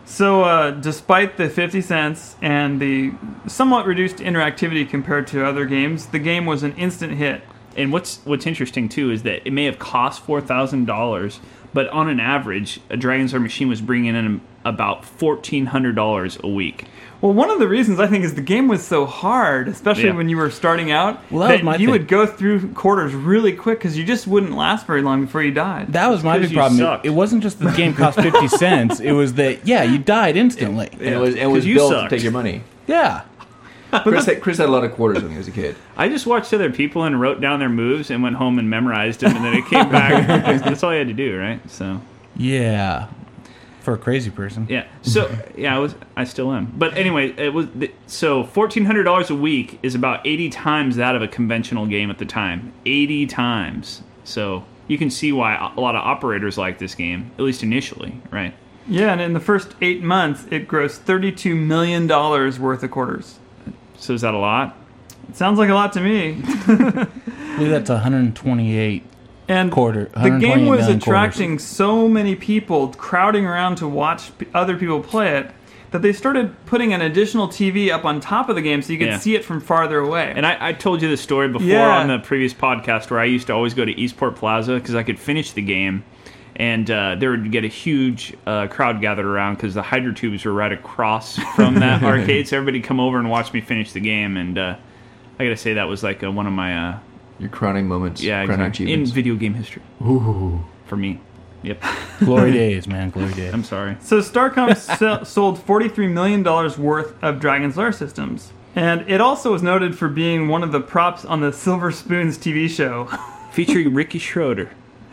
So, uh, despite the 50 cents and the somewhat reduced interactivity compared to other games, the game was an instant hit. And what's what's interesting too is that it may have cost four thousand dollars, but on an average, a Dragon's Lair machine was bringing in about fourteen hundred dollars a week. Well, one of the reasons I think is the game was so hard, especially Yeah. when you were starting out, Well, that was my you thing. would go through quarters really quick because you just wouldn't last very long before you died. That was my big problem. It, sucked. it wasn't just the game cost fifty [LAUGHS] cents. It was that yeah, you died instantly. And it was, it was 'Cause you built sucked. to take your money. Yeah. Chris had, Chris had a lot of quarters when he was a kid. I just watched other people and wrote down their moves and went home and memorized them, and then it came [LAUGHS] back. That's all you had to do, right? So Yeah. For a crazy person. yeah. So yeah, I was I still am. But anyway, it was so fourteen hundred dollars a week is about eighty times that of a conventional game at the time. Eighty times. So you can see why a lot of operators like this game, at least initially, right? Yeah, and in the first eight months, it grossed $32 million worth of quarters. So is that a lot? It sounds like a lot to me. [LAUGHS] I believe that's 128 And quarter. the game was million attracting so many people crowding around to watch p- other people play it that they started putting an additional TV up on top of the game so you could Yeah. see it from farther away. And I, I told you the story before Yeah. on the previous podcast where I used to always go to Eastport Plaza because I could finish the game, and uh, there would get a huge uh, crowd gathered around because the hydro tubes were right across from that [LAUGHS] arcade. So everybody come over and watch me finish the game, and uh, I gotta say that was like uh one of my uh, Your crowning moments. yeah crowning exactly, in video game history Ooh. for me. Yep, [LAUGHS] Glory days, man. Glory days. I'm sorry. So Starcom sell, sold $43 million worth of Dragon's Lair systems. And it also was noted for being one of the props on the Silver Spoons TV show. Featuring Ricky Schroder.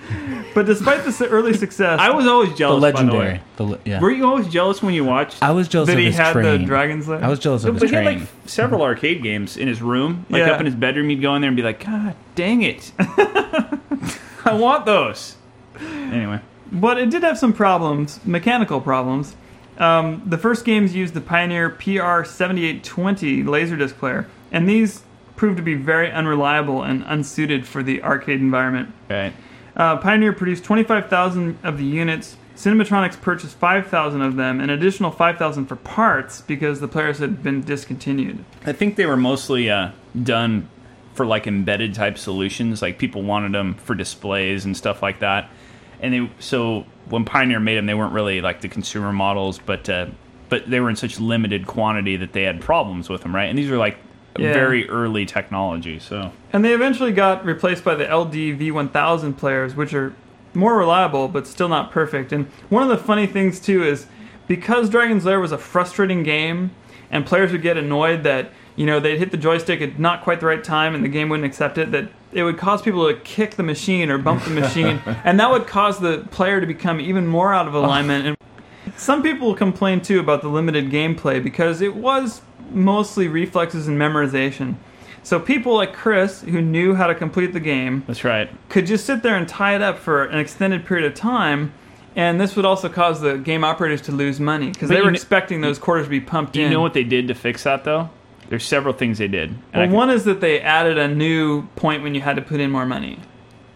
[LAUGHS] But despite this early success, I was always the jealous. By the legendary. way. The yeah. Were you always jealous when you watched? I was jealous that of he his had train. the Dragon's Lair. I was jealous of But his he had train. like several arcade games in his room, like Yeah. up in his bedroom. He'd go in there and be like, "God dang it, [LAUGHS] I want those." Anyway, But it did have some problems, mechanical problems. Um, the first games used the Pioneer PR7820 Laserdisc player, and these proved to be very unreliable and unsuited for the arcade environment. right. Uh, Pioneer produced 25,000 of the units. Cinematronics purchased 5,000 of them, an additional 5,000 for parts because the players had been discontinued. I think they were mostly uh, done for like embedded type solutions. Like people wanted them for displays and stuff like that. And they so when Pioneer made them, they weren't really like the consumer models, but uh, but they were in such limited quantity that they had problems with them, right? And these were like Yeah. very early technology, so And they eventually got replaced by the LD V1000 players, which are more reliable but still not perfect. And one of the funny things too is because Dragon's Lair was a frustrating game, and players would get annoyed that you know they'd hit the joystick at not quite the right time and the game wouldn't accept it. That it would cause people to kick the machine or bump the machine, [LAUGHS] and that would cause the player to become even more out of alignment. And some people complain too about the limited gameplay because it was mostly reflexes and memorization. So people like Chris, who knew how to complete the game, That's right. could just sit there and tie it up for an extended period of time. And this would also cause the game operators to lose money because But they you were kn- expecting those quarters to be pumped Do you in. know what they did to fix that though? There's several things they did. And I well, can- one is that they added a new point when you had to put in more money.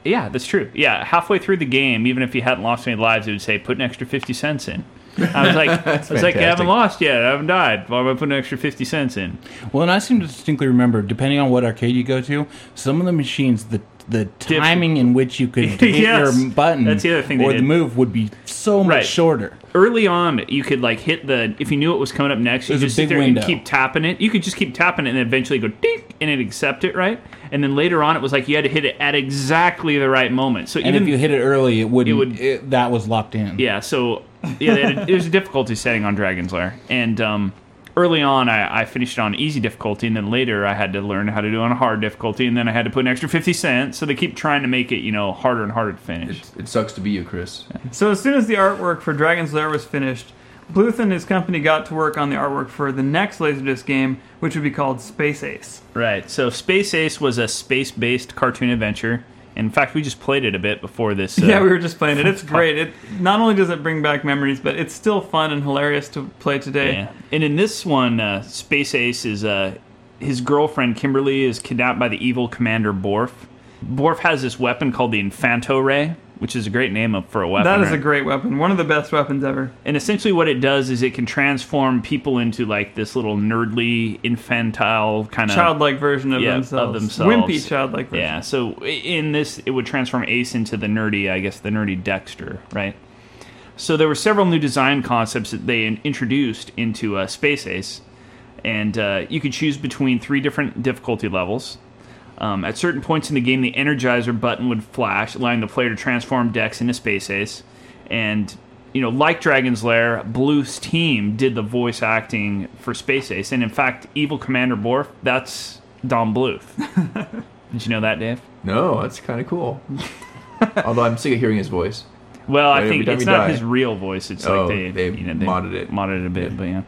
Yeah, that's true. Yeah, halfway through the game, even if you hadn't lost any lives, it would say put an extra fifty cents in. I was like, [LAUGHS] I was like, I haven't lost yet. I haven't died. Why am I putting an extra fifty cents in? Well, and I seem to distinctly remember, depending on what arcade you go to, some of the machines, the the timing in which you could [LAUGHS] hit Yes. your button That's the other thing or the move would be so much Right. shorter. Early on, you could like hit the if you knew it was coming up next, you There's just sit there window. and keep tapping it. You could just keep tapping it and then eventually go ding and it accept it right. And then later on, it was like you had to hit it at exactly the right moment. So And even if you hit it early, it wouldn't. It would- it- that was locked in. Yeah, so yeah, they had a, there's a difficulty setting on Dragon's Lair, and um, early on I, I finished it on easy difficulty, and then later I had to learn how to do it on hard difficulty, and then I had to put an extra fifty cents. So they keep trying to make it, you know, harder and harder to finish. It, it sucks to be you, Chris. So as soon as the artwork for Dragon's Lair was finished, Bluth and his company got to work on the artwork for the next Laserdisc game, which would be called Space Ace. Right. So Space Ace was a space-based cartoon adventure. In fact, we just played it a bit before this. [LAUGHS] Uh, yeah, we were just playing it. It's [LAUGHS] great. It not only does it bring back memories, but it's still fun and hilarious to play today. Yeah. And in this one, uh, Space Ace is uh, his girlfriend Kimberly is kidnapped by the evil Commander Borf. Borf has this weapon called the Infanto Ray, which is a great name for a weapon. That is right? a great weapon. One of the best weapons ever. And essentially, what it does is it can transform people into like this little nerdly, infantile kind of Childlike version of yeah, themselves. of themselves. Wimpy childlike version. Yeah. So in this, it would transform Ace into the nerdy, I guess, the nerdy Dexter, right? So there were several new design concepts that they introduced into uh, Space Ace, and uh, you could choose between three different difficulty levels. Um, at certain points in the game, the Energizer button would flash, allowing the player to transform Dex into Space Ace. And, you know, like Dragon's Lair, Bluth's team did the voice acting for Space Ace. And in fact, Evil Commander Borf, that's Don Bluth. [LAUGHS] did you know that, Dave? No, that's kind of cool. Although I'm sick of hearing his voice. Well, I Right, every think it's not die. his real voice. It's Oh, like they, they you know, they modded it. modded it a bit, but yeah.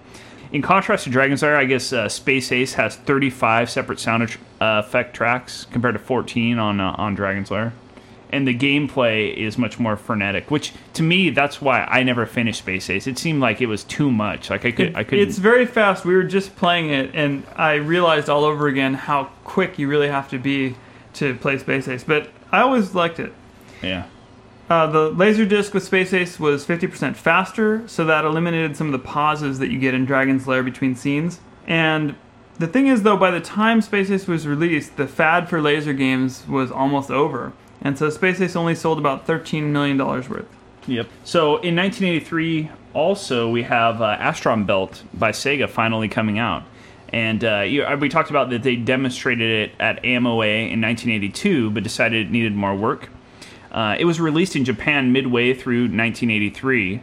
In contrast to Dragon's Lair, I guess uh, Space Ace has 35 separate sound uh, effect tracks compared to 14 on uh, on Dragon's Lair, and the gameplay is much more frenetic. Which to me, that's why I never finished Space Ace. It seemed like it was too much. Like I could, It- I could. it's very fast. We were just playing it, and I realized all over again how quick you really have to be to play Space Ace. But I always liked it. yeah. Uh, the laser disc with Space Ace was 50% faster, so that eliminated some of the pauses that you get in Dragon's Lair between scenes. And the thing is, though, by the time Space Ace was released, the fad for laser games was almost over. And so Space Ace only sold about $13 million worth. Yep. So in 1983, also we have uh, Astron Belt by Sega finally coming out, and uh, uh, we talked about that they demonstrated it at AMOA in 1982, but decided it needed more work. Uh, it was released in Japan midway through 1983,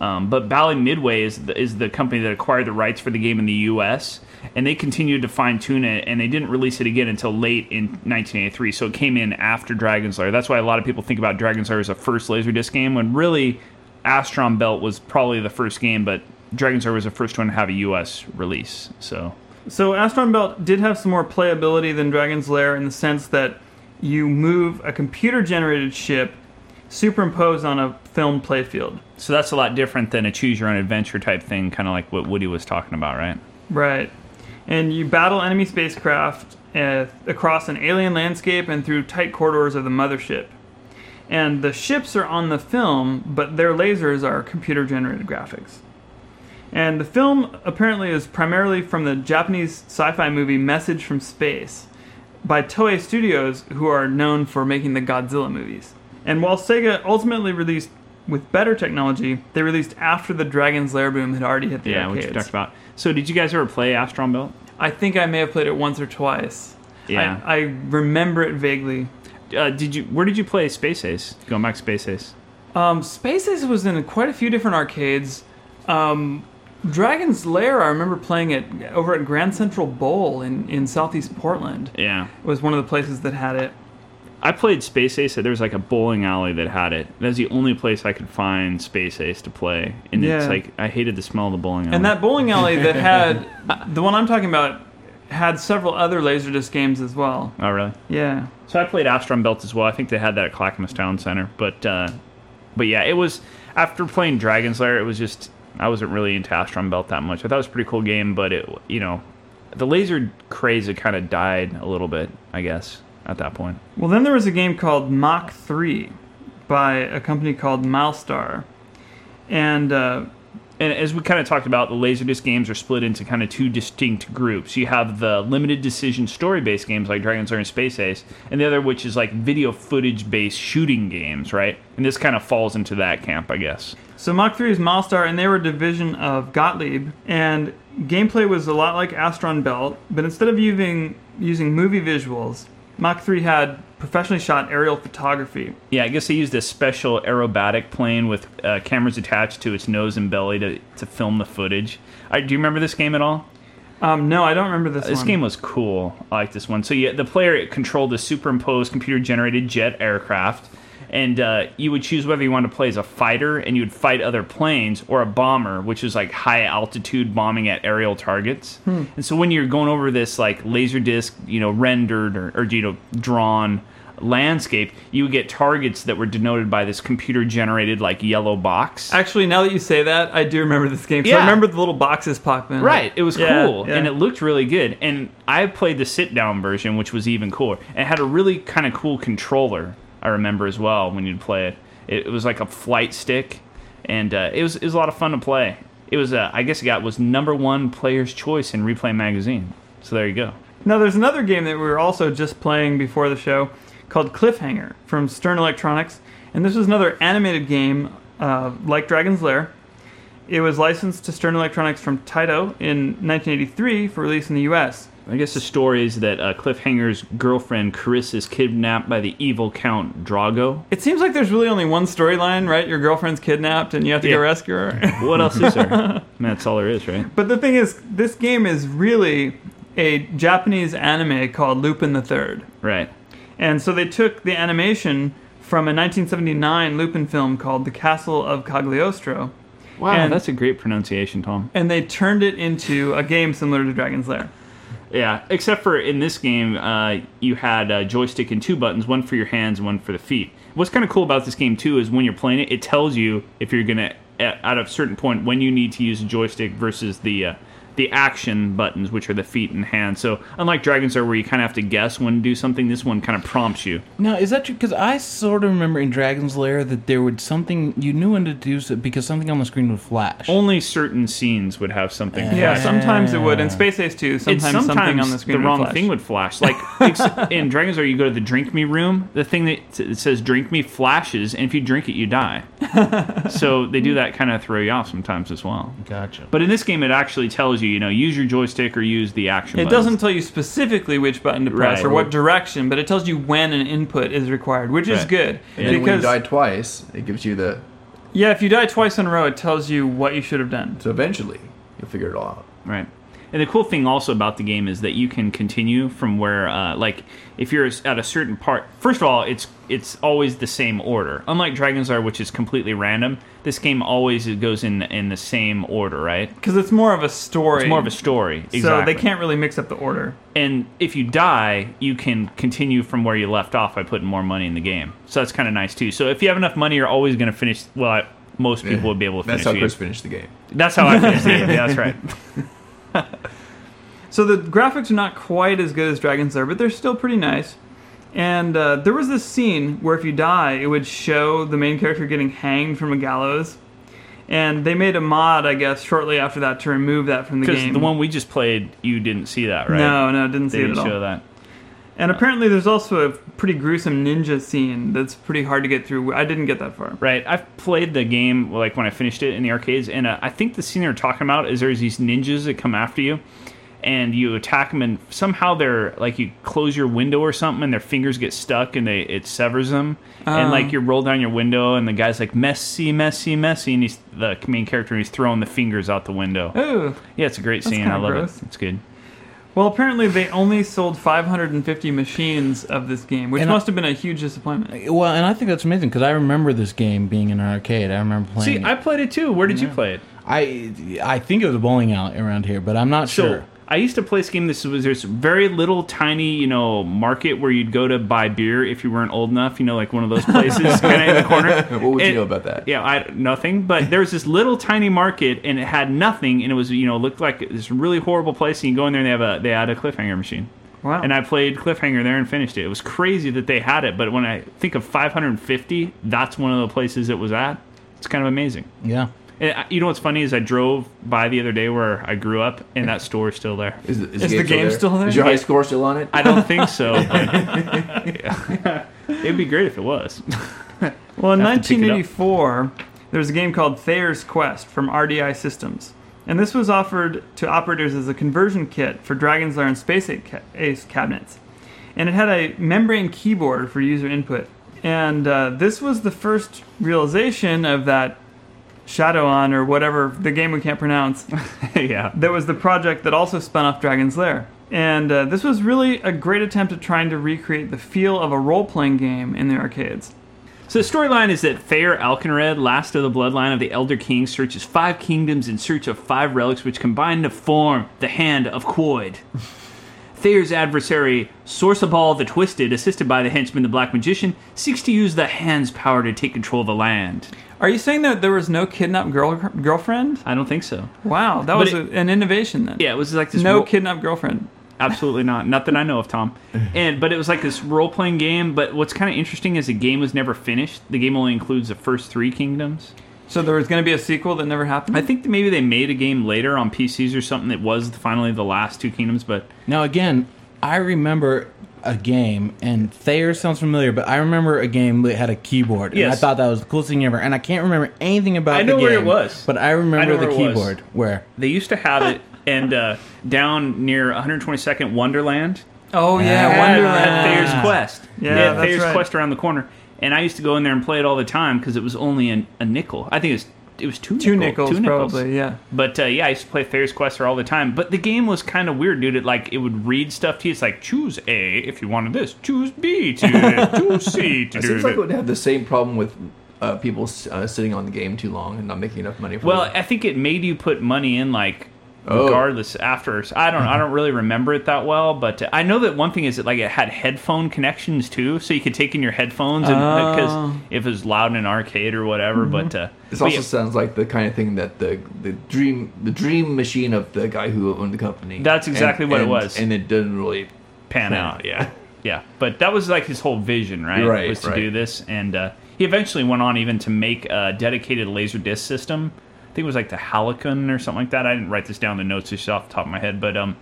um, but Bally Midway is the, is the company that acquired the rights for the game in the U.S. and they continued to fine tune it, and they didn't release it again until late in 1983. So it came in after Dragon's Lair. That's why a lot of people think about Dragon's Lair as a first Laserdisc game, when really Astron Belt was probably the first game, but Dragon's Lair was the first one to have a U.S. release. So So Astron Belt did have some more playability than Dragon's Lair in the sense that you move a computer-generated ship superimposed on a film playfield. so that's a lot different than a choose your own adventure type thing, kind of like what Woody was talking about, right? Right. And you battle enemy spacecraft uh, across an alien landscape and through tight corridors of the mothership. And the ships are on the film, but their lasers are computer generated graphics. And the film apparently is primarily from the Japanese sci fi movie Message from Space by Toei Studios, who are known for making the Godzilla movies. And while Sega ultimately released with better technology, they released after the Dragon's Lair boom had already hit the Yeah, which we talked about. So did you guys ever play Astron Belt? I think I may have played it once or twice. Yeah. I, I remember it vaguely. Uh, did you? Where did you play Space Ace? Going back to Space Ace. Um, Space Ace was in quite a few different arcades. Um, Dragon's Lair, I remember playing it over at Grand Central Bowl in, in southeast Portland. Yeah. It was one of the places that had it. I played Space Ace. There was like a bowling alley that had it. That was the only place I could find Space Ace to play. And it's like I hated the smell of the bowling alley. And that bowling alley [LAUGHS] that had the one I'm talking about had several other Laserdisc games as well. Oh, really? Yeah. So I played Astron Belt as well. I think they had that at Clackamas Town Center, but uh, but yeah, it was after playing Dragon's Lair. It was just I wasn't really into Astron Belt that much. I thought it was a pretty cool game, but it you know the laser craze had kind of died a little bit, I guess, at that point. Well, then there was a game called Mach 3 by a company called Mylstar. And uh, And as we kind of talked about, the Laserdisc games are split into kind of two distinct groups. You have the limited decision story based games like Dragon's Lair and Space Ace, and the other which is like video footage based shooting games, right? And this kind of falls into that camp, I guess. so Mach 3 is Mylstar, and they were a division of Gottlieb. And gameplay was a lot like Astron Belt, but instead of using, using movie visuals, Mach 3 had professionally shot aerial photography. Yeah, I guess they used a special aerobatic plane with uh, cameras attached to its nose and belly to, to film the footage. I, do you remember this game at all? Um, no, I don't remember this, This one. game was cool. I like this one. So yeah, the player controlled a superimposed computer-generated jet aircraft, and uh, you would choose whether you wanted to play as a fighter and you would fight other planes, or a bomber, which is like high-altitude bombing at aerial targets. And so when you're going over this like laser disc, you know, rendered or, or you know, drawn landscape, you would get targets that were denoted by this computer-generated like yellow box. Actually, now that you say that, I do remember this game. So I remember the little boxes popping. Right, it was Yeah, cool yeah. and it looked really good. And I played the sit down version, which was even cooler. And it had a really kind of cool controller. I remember as well when you'd play it. It, was like a flight stick, and uh, it was it was a lot of fun to play. It was uh, I guess it got was number one player's choice in Replay magazine. So there you go. Now, there's another game that we were also just playing before the show called Cliffhanger from Stern Electronics, and this was another animated game uh, like Dragon's Lair. It was licensed to Stern Electronics from Taito in 1983 for release in the U.S. I guess the story is that uh, Cliffhanger's girlfriend Carissa is kidnapped by the evil Count Drago. It seems like there's really only one storyline, right? Your girlfriend's kidnapped and you have to Yeah. go rescue her. [LAUGHS] What else is there? I [LAUGHS] mean, that's all there is, right? but the thing is, this game is really a Japanese anime called Lupin the Third. Right. And so they took the animation from a 1979 Lupin film called The Castle of Cagliostro, Wow, And- that's a great pronunciation, Tom. and they turned it into a game similar to Dragon's Lair. Yeah, except for in this game, uh, you had a joystick and two buttons, one for your hands and one for the feet. What's kind of cool about this game too is when you're playing it, it tells you if you're gonna at, at a certain point when you need to use a joystick versus the uh, the action buttons, which are the feet and hands. So unlike Dragon's Lair, where you kind of have to guess when to do something, this one kind of prompts you. Now, is that true? Because I sort of remember in Dragon's Lair that there would something you knew when to do so because something on the screen would flash. Only certain scenes would have something. Yeah, flash. sometimes it would. In Space Ace 2, It's sometimes, something on the screen would wrong flash. thing would flash. Like [LAUGHS] in Dragon's Lair, you go to the drink me room. The thing that says drink me flashes, and if you drink it, you die. [LAUGHS] so they do that kind of throw you off sometimes as well. Gotcha. But in this game, it actually tells you, you know, use your joystick or use the action. It buttons. doesn't tell you specifically which button to press Right. or what direction, but it tells you when an input is required, which is good. And then when you die twice, it gives you the. yeah, if you die twice in a row, it tells you what you should have done. So eventually, you'll figure it all out. Right. And the cool thing also about the game is that you can continue from where, uh, like, if you're at a certain part. First of all, it's it's always the same order. Unlike Dragon's Lair, which is completely random, this game always goes in in the same order, right? Because it's more of a story. It's more of a story. Exactly. So they can't really mix up the order. And if you die, you can continue from where you left off by putting more money in the game. So that's kind of nice too. So if you have enough money, you're always going to finish. Well, I, most people would be able to That's finish. how the Chris game. finished the game. That's how I finished the game. Yeah, that's right. [LAUGHS] [LAUGHS] So the graphics are not quite as good as Dragon's Lair, but they're still pretty nice. And uh, there was this scene where if you die, it would show the main character getting hanged from a gallows. And they made a mod, I guess, shortly after that to remove that from the game. Because the one we just played, you didn't see that, right? No, no, didn't see they it didn't at all. show that. And apparently, there's also a pretty gruesome ninja scene that's pretty hard to get through. I didn't get that far. Right. I've played the game like when I finished it in the arcades, and uh, I think the scene they're talking about is there's these ninjas that come after you, and you attack them, and somehow they're like you close your window or something, and their fingers get stuck, and they it severs them, and Oh. like you roll down your window, and the guy's like messy, messy, messy, and he's the main character, and he's throwing the fingers out the window. Oh, Yeah, it's a great scene. I love gross. it. It's good. Well, apparently they only sold 550 machines of this game, which And I- must have been a huge disappointment. Well, and I think that's amazing because I remember this game being in an arcade. I remember playing. See, it. I played it too. Where did you play it? I I think it was a bowling alley around here, but I'm not So sure. I used to play this game. This was there's very little tiny you know market where you'd go to buy beer if you weren't old enough. You know, like one of those places [LAUGHS] kind of in the corner. What would you know about that? Yeah, I nothing. But there was this little tiny market, and it had nothing, and it was you know looked like this really horrible place. And you go in there, and they have a they had a cliffhanger machine. Wow. And I played Cliffhanger there and finished it. It was crazy that they had it, but when I think of 550, that's one of the places it was at. It's kind of amazing. Yeah. And I- you know what's funny is I drove by the other day where I grew up, and that store is still there. Is, the- Is the game still there? Is your high score still on it? I don't think so. [LAUGHS] Yeah. It'd be great if it was. [LAUGHS] Well, in Have to pick it up. 1984, there was a game called Thayer's Quest from RDI Systems. And this was offered to operators as a conversion kit for Dragon's Lair and Space Ace Ace cabinets. And it had a membrane keyboard for user input. And uh, this was the first realization of that Shadoan or whatever, the game we can't pronounce, [LAUGHS] yeah. that was the project that also spun off Dragon's Lair. And uh, this was really a great attempt at trying to recreate the feel of a role playing game in the arcades. So the storyline is that Thayer Alkenred, last of the bloodline of the Elder King, searches five kingdoms in search of five relics which combine to form the Hand of Quoid. [LAUGHS] Thayer's adversary, Sorsabal the Twisted, assisted by the henchman the Black Magician, seeks to use the hand's power to take control of the land. Are you saying that there was no kidnapped girl girlfriend? I don't think so. Wow, that But was it- a, an innovation then. Yeah, it was like this. no ro- kidnapped girlfriend. Absolutely not. Not that I know of, Tom. [LAUGHS] And but it was like this role playing game. But what's kind of interesting is the game was never finished. The game only includes the first three kingdoms. So there was going to be a sequel that never happened. I think that maybe they made a game later on PCs or something that was finally the last two kingdoms. But Now again, I remember a game, and Thayer sounds familiar, but I remember a game that had a keyboard, and I thought that was the coolest thing ever. And I can't remember anything about it. I the know game. where it was. but I remember I know the where it was. keyboard. Where? they used to have it, [LAUGHS] and uh, down near 122nd Wonderland. oh yeah, Yeah, had- Wonderland. had Thayer's Quest. Yeah, They had that's Thayer's right. Quest around the corner, and I used to go in there and play it all the time because it was only an, a nickel. I think it was it was two Two nickel- nickels, two nickels. probably. Yeah. But uh, yeah, I used to play Thayer's Quest there all the time. But the game was kind of weird, dude. It like it would read stuff to you. It's like choose A if you wanted this, choose B to do it, [LAUGHS] choose C to It do seems like it. it would have the same problem with uh, people uh, sitting on the game too long and not making enough money. For Well, it. I think it made you put money in like Oh. regardless after. I don't I don't really remember it that well, but uh, I know that one thing is that like it had headphone connections too, so you could take in your headphones and because Oh. if it was loud in an arcade or whatever. But uh, This but also yeah, sounds like the kind of thing that the the dream the dream machine of the guy who owned the company. That's exactly what it was. and it didn't really pan out. Yeah, [LAUGHS] Yeah, but that was like his whole vision, right? Right, was to right. do this, and uh, he eventually went on even to make a dedicated laser disc system. I think it was like the Halcyon or something like that. I didn't write this down in the notes just off the top of my head, but um,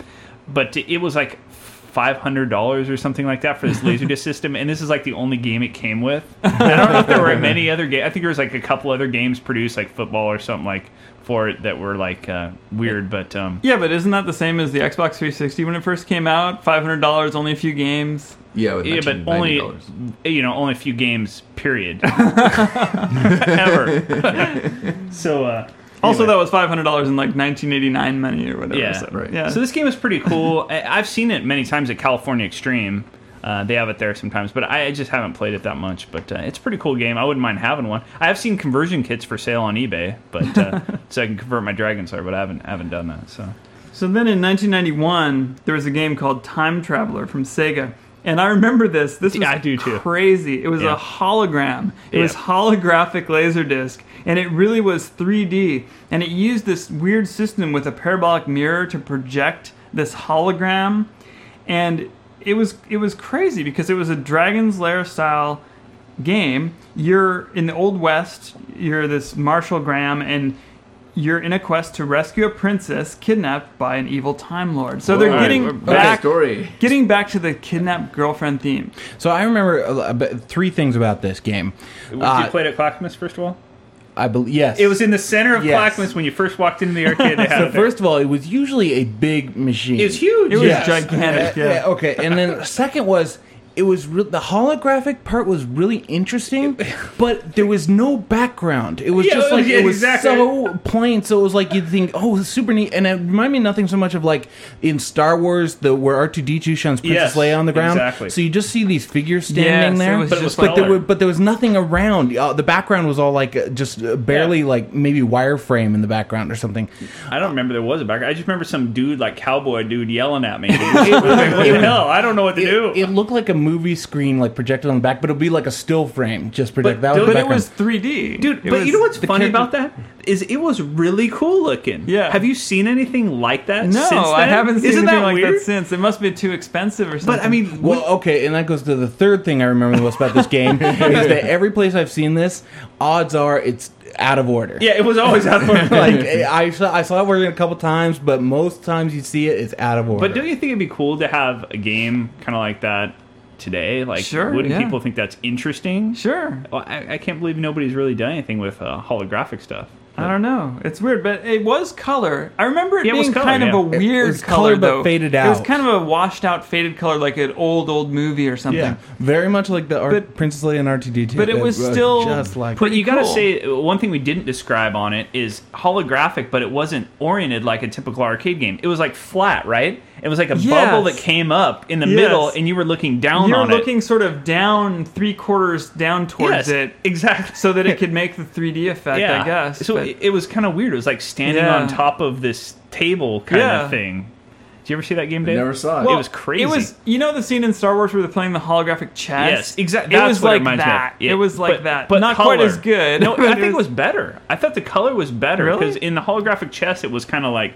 but it was like five hundred dollars or something like that for this [LAUGHS] Laserdisc system, and this is like the only game it came with. [LAUGHS] I don't know if there were many other games. I think there was like a couple other games produced, like football or something like for it that were like uh, weird, but um, Yeah, but isn't that the same as the Xbox 360 when it first came out? Five hundred dollars, only a few games. yeah, with Yeah, but only you know only a few games. Period. [LAUGHS] Ever. so uh, Also, that was five hundred dollars in like 1989 money or whatever. Yeah. so, Right. Yeah. So this game is pretty cool. [LAUGHS] I- I've seen it many times at California Extreme. Uh, they have it there sometimes, but I I just haven't played it that much. But uh, it's a pretty cool game. I wouldn't mind having one. I have seen conversion kits for sale on eBay, but uh, [LAUGHS] so I can convert my Dragon's Lair, but I haven't haven't done that. So So then in 1991, there was a game called Time Traveler from Sega. And I remember this. This was Yeah, I do too. crazy. It was Yeah. a hologram. It was Yeah. holographic laserdisc, and it really was 3D. And it used this weird system with a parabolic mirror to project this hologram. And it was it was crazy because it was a Dragon's Lair style game. You're in the Old West. You're this Marshal Gram, and you're in a quest to rescue a princess kidnapped by an evil time lord. So they're All right, getting we're- back, story. getting back to the kidnapped girlfriend theme. So I remember a, a bit- three things about this game. Did Uh, you played at Clackamas first of all? I believe yes, It was in the center of Yes. Clackamas when you first walked into the arcade. They [LAUGHS] had So it first of all, it was usually a big machine. it was huge. It was Yes. gigantic. Uh, Yeah. okay, and then [LAUGHS] second was it was re- the holographic part was really interesting, [LAUGHS] but there was no background. It was Yeah, just like yeah, it was exactly. so plain. So it was like you'd think, oh, this is super neat, and it reminded me nothing so much of like in Star Wars, the where R two D two shuns Princess Yes, Leia on the ground. exactly. So you just see these figures standing Yes, there, was but, just but there were, but there was nothing around. Uh, the background was all like uh, just uh, barely Yeah. like maybe wireframe in the background or something. I don't remember there was a background. I just remember some dude, like cowboy dude, yelling at me. [LAUGHS] what the hell? I don't know what to do. It, it looked like a movie screen like projected on the back, but it'll be like a still frame just projected. But That was But it was 3D, Dude, It but was- you know what's funny character- about that is it was really cool looking. Yeah. Have you seen anything like that? No, since I haven't seen Isn't anything that like weird? that since. It must be too expensive or something. But I mean, Well, okay, and that goes to the third thing I remember the most about this game [LAUGHS] is that every place I've seen this, odds are it's out of order. yeah, it was always out of order. [LAUGHS] like I saw, I saw it working a couple times, but most times you see it, it's out of order. But don't you think it'd be cool to have a game kind of like that today? Like, Sure, wouldn't yeah. people think that's interesting? sure. Well, I, I can't believe nobody's really done anything with uh, holographic stuff. I don't know. It's weird, but it was color. I remember it Yeah, it was being color, kind of a weird was color, color, but though. faded out. It was kind of a washed out, faded color, like an old, old movie or something. yeah, very much like the Art, But- Princess Leia and R2D2. but it was still just like But you got to cool. say one thing we didn't describe on it is holographic, but it wasn't oriented like a typical arcade game. It was like flat, right? It was like a Yes. bubble that came up in the Yes. middle, and you were looking down You're on looking it. sort of down, three quarters down towards Yes, it, exactly. so that it could [LAUGHS] make the 3D effect. Yeah. I guess. So but- it, it was kind of weird. It was like standing Yeah. on top of this table kind Yeah. of thing. Did you ever see that game, Dave? Never saw it. Well, it was crazy. It was, you know, the scene in Star Wars where they're playing the holographic chess. Yes, exactly. It was what it like me of. that. Yeah, It was like but- that. but Not quite as good. No, [LAUGHS] I think it was- was better. I thought the color was better Really? because in the holographic chess, it was kind of like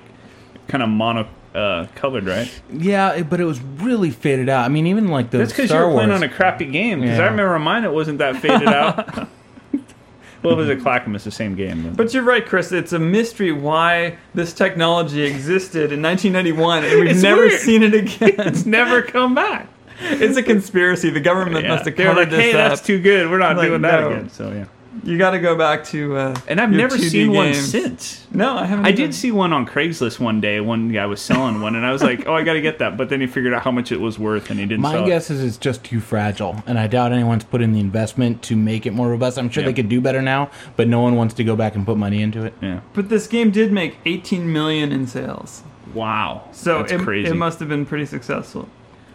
kind of mono uh, colored, right? yeah, it- but it was really faded out. I mean, even like the That's because you Star were playing Wars. on a crappy game. Because I remember mine, it wasn't that faded out. [LAUGHS] well, it was a Clackamas, the same game. But, But you're right, Chris. It's a mystery why this technology existed in 1991, and we've It's never weird. seen it [LAUGHS] again. it's never come back. it's a conspiracy. The government Yeah. must have They were covered like, hey, this up. that's too good. We're not Like, doing that no. again. So yeah. You got to go back to. Uh, And I've your never 2D seen one since. No, I haven't. I either. did see one on Craigslist one day. One guy was selling one, and I was like, "Oh, I got to get that." But then he figured out how much it was worth, and he didn't. My sell guess is it's just too fragile, and I doubt anyone's put in the investment to make it more robust. I'm sure Yeah. they could do better now, but no one wants to go back and put money into it. it. Yeah. But this game did make 18 million in sales, Wow. so that's it, crazy. it must have been pretty successful.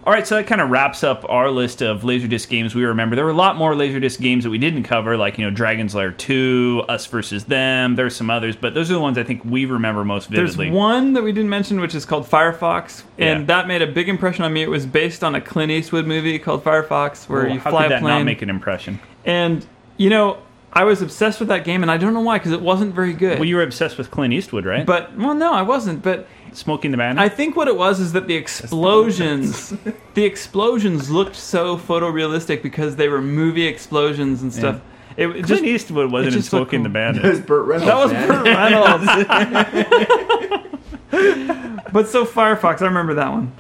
All right, so that kind of wraps up our list of Laserdisc games we remember. There were a lot more Laserdisc games that we didn't cover, like you know Dragon's Lair Two, Us versus Them. There's some others, but those are the ones I think we remember most vividly. There's one that we didn't mention, which is called Firefox, and Yeah. that made a big impression on me. It was based on a Clint Eastwood movie called Firefox, where Well, you fly a that plane. not make an impression? And you know, I was obsessed with that game, and I don't know why, because it wasn't very good. Well, you were obsessed with Clint Eastwood, right? but well, no, I wasn't. But Smokey and the Bandit. I think what it was is that the explosions, [LAUGHS] the explosions looked so photorealistic because they were movie explosions and stuff. It, it just Eastwood wasn't it in just looked Smoking the cool. It Bandit. was Burt Reynolds. that was man. Burt Reynolds. [LAUGHS] but so Firefox, I remember that one.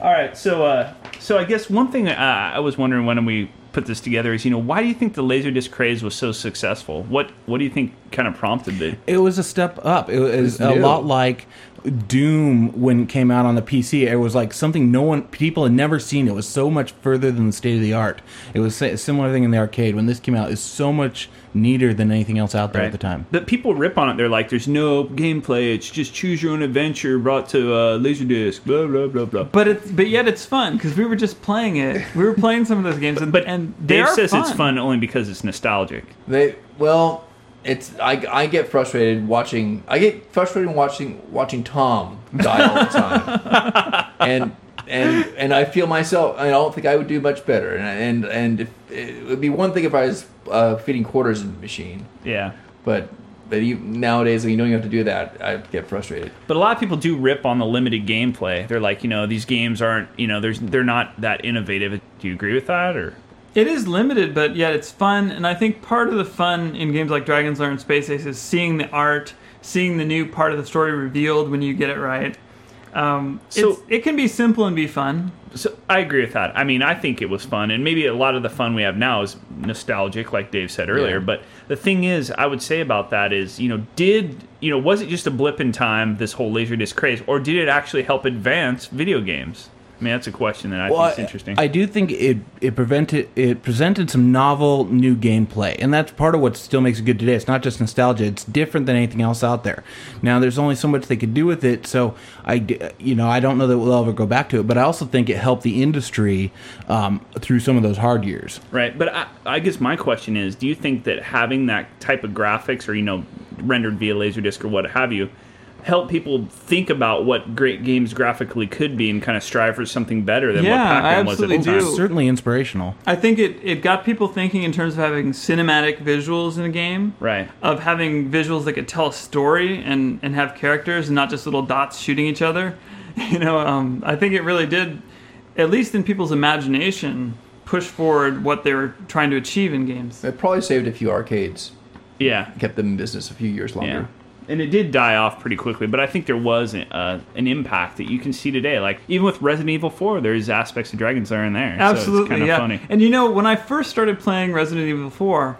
All right, so uh, so I guess one thing uh, I was wondering when we put this together is, you know, why do you think the Laserdisc craze was so successful? What what do you think kind of prompted it? It was a step up. It was It's a new. lot like Doom when it came out on the PC. It was like something no one people had never seen. It was so much further than the state of the art. It was a similar thing in the arcade when this came out. It's so much neater than anything else out there at the time. But people rip on it. They're like, "There's no gameplay. It's just choose your own adventure brought to uh, Laserdisc." Blah blah blah blah. But it's but yet it's fun because we were just playing it. We were playing some of those games, and But and Dave are says it's fun. fun only because it's nostalgic. They well, it's I, I get frustrated watching. I get frustrated watching watching Tom die all the time, [LAUGHS] and and and I feel myself. I don't think I would do much better. And and and if, it would be one thing if I was uh, feeding quarters in the machine, Yeah. but. But you, nowadays, when you know you have to do that, I get frustrated. But a lot of people do rip on the limited gameplay. They're like, you know, these games aren't, you know, there's they're not that innovative. Do you agree with that, or? It is limited, but yet it's fun. And I think part of the fun in games like Dragon's Lair and Space Ace is seeing the art, seeing the new part of the story revealed when you get it right. Um, So- it can be simple and be fun. So I agree with that. I mean, I think it was fun, and maybe a lot of the fun we have now is nostalgic, like Dave said earlier. Yeah. But the thing is, I would say about that is, you know, did you know, was it just a blip in time, this whole laserdisc craze, or did it actually help advance video games? I mean, that's a question that I Well, think is interesting. I do think it it prevented it presented some novel new gameplay, and that's part of what still makes it good today. It's not just nostalgia; it's different than anything else out there. Now, there's only so much they could do with it, so I you know I don't know that we'll ever go back to it. But I also think it helped the industry um, through some of those hard years. Right, but I, I guess my question is: Do you think that having that type of graphics, or you know, rendered via Laserdisc or what have you, help people think about what great games graphically could be and kind of strive for something better than Yeah, what I Pac-Man was at the absolutely time? do. Certainly inspirational. I think it, it got people thinking in terms of having cinematic visuals in a game. Right. Of having visuals that could tell a story and, and have characters and not just little dots shooting each other. [LAUGHS] You know, um, I think it really did, at least in people's imagination, push forward what they were trying to achieve in games. It probably saved a few arcades, Yeah, kept them in business a few years longer. yeah. And it did die off pretty quickly, but I think there was uh, an impact that you can see today. Like even with Resident Evil 4, there's aspects of Dragon's Lair in there. so it's Absolutely, kind of yeah. funny. And you know, when I first started playing Resident Evil 4,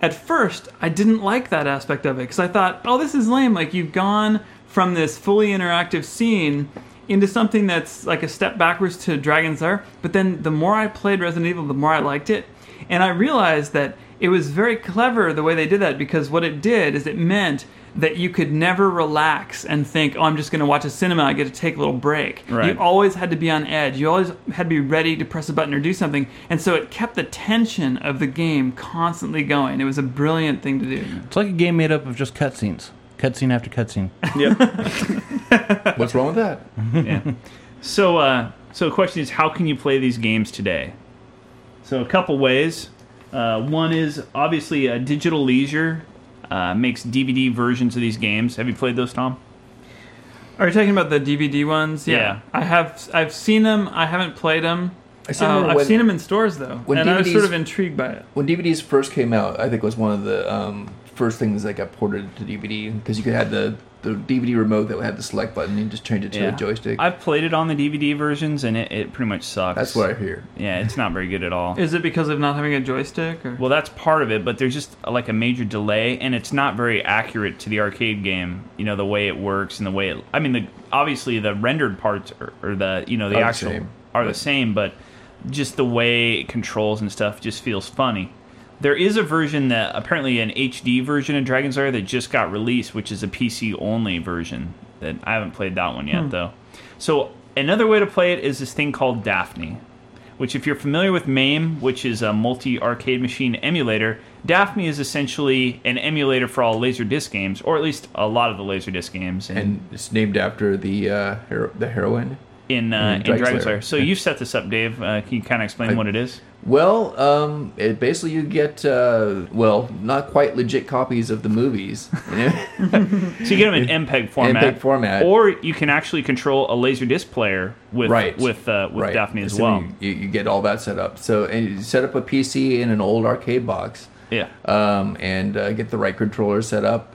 at first I didn't like that aspect of it because I thought, oh, this is lame. Like you've gone from this fully interactive scene into something that's like a step backwards to Dragon's Lair. But then the more I played Resident Evil, the more I liked it, and I realized that it was very clever the way they did that because what it did is it meant that you could never relax and think, oh, I'm just going to watch a cinema. I get to take a little break. Right. You always had to be on edge. You always had to be ready to press a button or do something. And so it kept the tension of the game constantly going. It was a brilliant thing to do. It's like a game made up of just cutscenes, cutscene after cutscene. Yep. [LAUGHS] What's wrong with that? yeah. So, uh, so the question is, how can you play these games today? So, a couple ways. Uh, one is obviously a Digital Leisure uh, makes DVD versions of these games. Have you played those, Tom? Are you talking about the DVD ones? Yeah. I have. I've seen them. I haven't played them. I still Uh, remember I've when- seen them in stores though, when and I was sort of intrigued by it. When DVDs first came out, I think it was one of the um, first things that got ported to DVD because you could have the, the DVD remote that had the select button and just change it to a joystick. I've played it on the DVD versions, and it, it pretty much sucks. That's what I hear. Yeah, it's not very good at all. [LAUGHS] Is it because of not having a joystick? Or? Well, that's part of it, but there's just uh, like a major delay, and it's not very accurate to the arcade game. You know the way it works and the way it. I mean, the obviously the rendered parts or, or the you know the Are the actual same. are the same, but just the way it controls and stuff just feels funny. There is a version that apparently an HD version of Dragon's Lair that just got released, which is a PC only version. That I haven't played that one yet though. So another way to play it is this thing called Daphne which if you're familiar with MAME, which is a multi-arcade machine emulator, Daphne is essentially an emulator for all Laserdisc games, or at least a lot of the Laserdisc games in And it's named after the uh, hero- the heroine. In, uh, in in Dragon's Dragon's Lair. Lair. So you set this up, Dave. Uh, can you kind of explain I- what it is? Well, um, it basically you get uh, well, not quite legit copies of the movies. [LAUGHS] [LAUGHS] You know? So you get them in MPEG format, MPEG format. or you can actually control a laser disc player with Right. with uh, with right. Daphne as So well. You, you get all that set up. So and you set up a PC in an old arcade box. Yeah. um, and uh, get the right controller set up.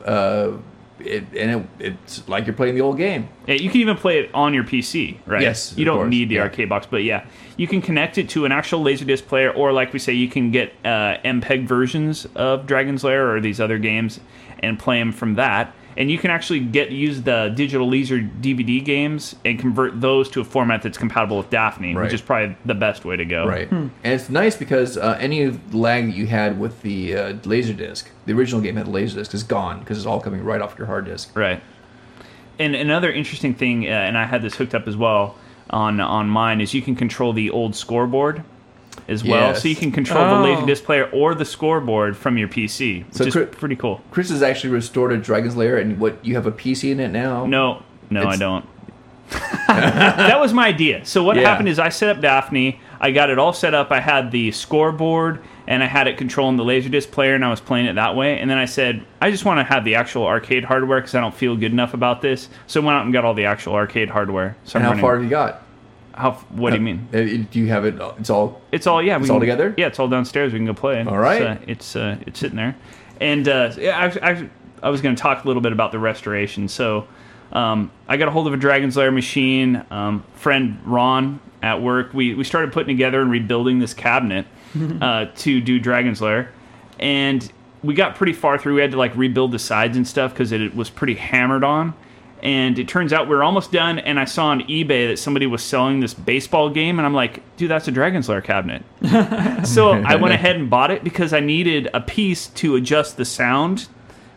It, and it, it's like you're playing the old game. Yeah, you can even play it on your PC, right? Yes, You don't course, need the yeah. arcade box, but yeah, you can connect it to an actual Laserdisc player, or like we say, you can get uh, MPEG versions of Dragon's Lair or these other games and play them from that. And you can actually get use the digital laser DVD games and convert those to a format that's compatible with Daphne, Right. which is probably the best way to go. Right. And it's nice because uh, any lag that you had with the uh, Laserdisc, the original game had a Laserdisc, is gone because it's all coming right off your hard disk. Right. And another interesting thing, uh, and I had this hooked up as well on on mine, is you can control the old scoreboard as well. Yes. So you can control Oh. the Laserdisc player or the scoreboard from your PC, which So is pretty cool. Chris has actually restored a Dragon's Lair, and what you have a PC in it now. No, no, I It's- don't. [LAUGHS] that was my idea. So what Yeah. happened is I set up Daphne. I got it all set up. I had the scoreboard and I had it controlling the Laserdisc player, and I was playing it that way. And then I said, I just want to have the actual arcade hardware because I don't feel good enough about this. So I went out and got all the actual arcade hardware. So And how running- far have you got? How? What do you mean? Uh, do you have it? It's all. It's all yeah. We It's all together? Yeah, it's all downstairs. We can go play. All right. It's uh, it's, uh, it's sitting there, and uh, yeah, I, I, I was going to talk a little bit about the restoration. So, um, I got a hold of a Dragon's Lair machine. Um, friend Ron at work, we we started putting together and rebuilding this cabinet [LAUGHS] uh, to do Dragon's Lair, and we got pretty far through. We had to like rebuild the sides and stuff because it, it was pretty hammered on. And it turns out we are almost done, and I saw on eBay that somebody was selling this baseball game, and I'm like, dude, that's a Dragon's Lair cabinet. [LAUGHS] so I went ahead and bought it because I needed a piece to adjust the sound,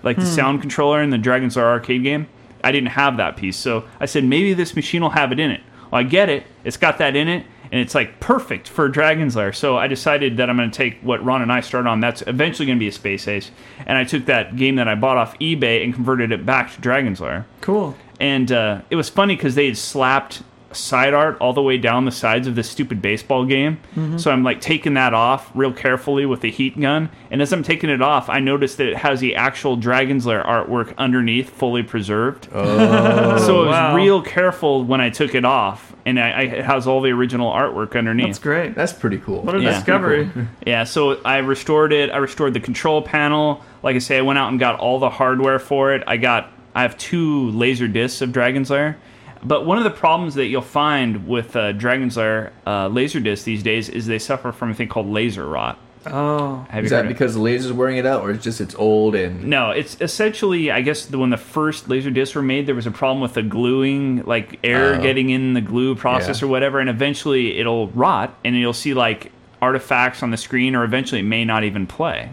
like the hmm. sound controller in the Dragon's Lair arcade game. I didn't have that piece, so I said maybe this machine will have it in it. Well, I get it; it's got that in it, and it's like perfect for Dragon's Lair. So I decided that I'm going to take what Ron and I started on. That's eventually going to be a Space Ace, and I took that game that I bought off eBay and converted it back to Dragon's Lair. Cool. And uh, it was funny because they had slapped side art all the way down the sides of this stupid baseball game. So I'm like taking that off real carefully with the heat gun. And as I'm taking it off, I noticed that it has the actual Dragon's Lair artwork underneath, fully preserved. Oh, [LAUGHS] so I was wow. real careful when I took it off, and I, I, it has all the original artwork underneath. That's great. that's pretty cool. What a Yeah. discovery. [LAUGHS] Yeah, so I restored it. I restored the control panel. Like I say, I went out and got all the hardware for it. I got I have two laser discs of Dragon's Lair. But one of the problems that you'll find with uh, Dragon's Lair uh, laser discs these days is they suffer from a thing called laser rot. Oh. Have Is heard that of- because the laser's wearing it out, or it's just it's old and No, it's essentially, I guess, the, when the first laser discs were made, there was a problem with the gluing, like air Oh. getting in the glue process Yeah. or whatever, and eventually it'll rot, and you'll see like artifacts on the screen, or eventually it may not even play.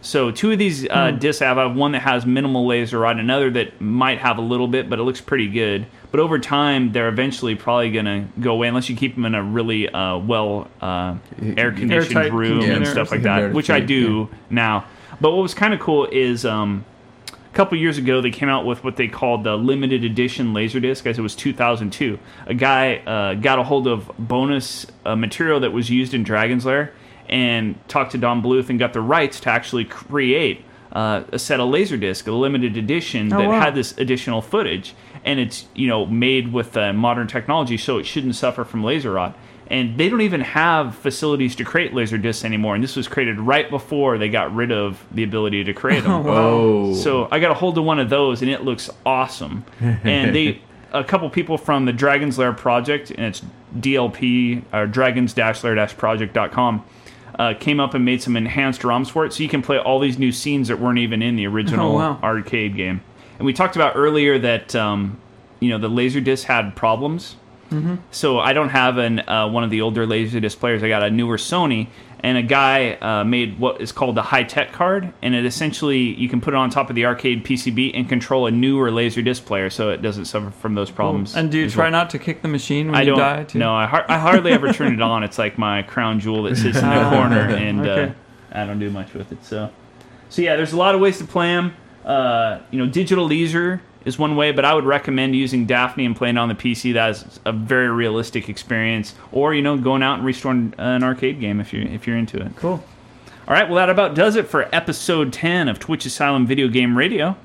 So two of these uh, discs I have, I have one that has minimal laser rot, another that might have a little bit, but it looks pretty good. But over time, they're eventually probably going to go away unless you keep them in a really uh, well uh, air conditioned room container and stuff like that, which I do now. But what was kind of cool is um, a couple years ago they came out with what they called the limited edition laserdisc. As it was 2002. A guy uh, got a hold of bonus uh, material that was used in Dragon's Lair and talked to Don Bluth and got the rights to actually create uh, a set of laserdisc, a limited edition Oh, that wow. had this additional footage. And it's you know made with uh, modern technology, so it shouldn't suffer from laser rot. And they don't even have facilities to create laser discs anymore. And this was created right before they got rid of the ability to create [LAUGHS] them. oh, So I got a hold of one of those, and it looks awesome. [LAUGHS] and they, a couple people from the Dragon's Lair project, and it's DLP or Dragons-Lair-Project.com, uh, came up and made some enhanced ROMs for it, so you can play all these new scenes that weren't even in the original Oh, wow. arcade game. And we talked about earlier that um, you know the Laserdisc had problems. So I don't have an uh, one of the older Laserdisc players. I got a newer Sony, and a guy uh, made what is called the high tech card, and it essentially you can put it on top of the arcade PCB and control a newer Laserdisc player, so it doesn't suffer from those problems. And do you try well. not to kick the machine when I you don't. die? Too? No, I, har- I hardly ever turn it on. It's like my crown jewel that sits in the Ah, corner, and okay. uh, I don't do much with it. So, so yeah, there's a lot of ways to play them. Uh, you know, digital leisure is one way, but I would recommend using Daphne and playing on the PC. That's a very realistic experience. Or you know, going out and restoring an arcade game if you if you're into it. Cool. All right, well that about does it for episode 10 of Twitch Asylum Video Game Radio.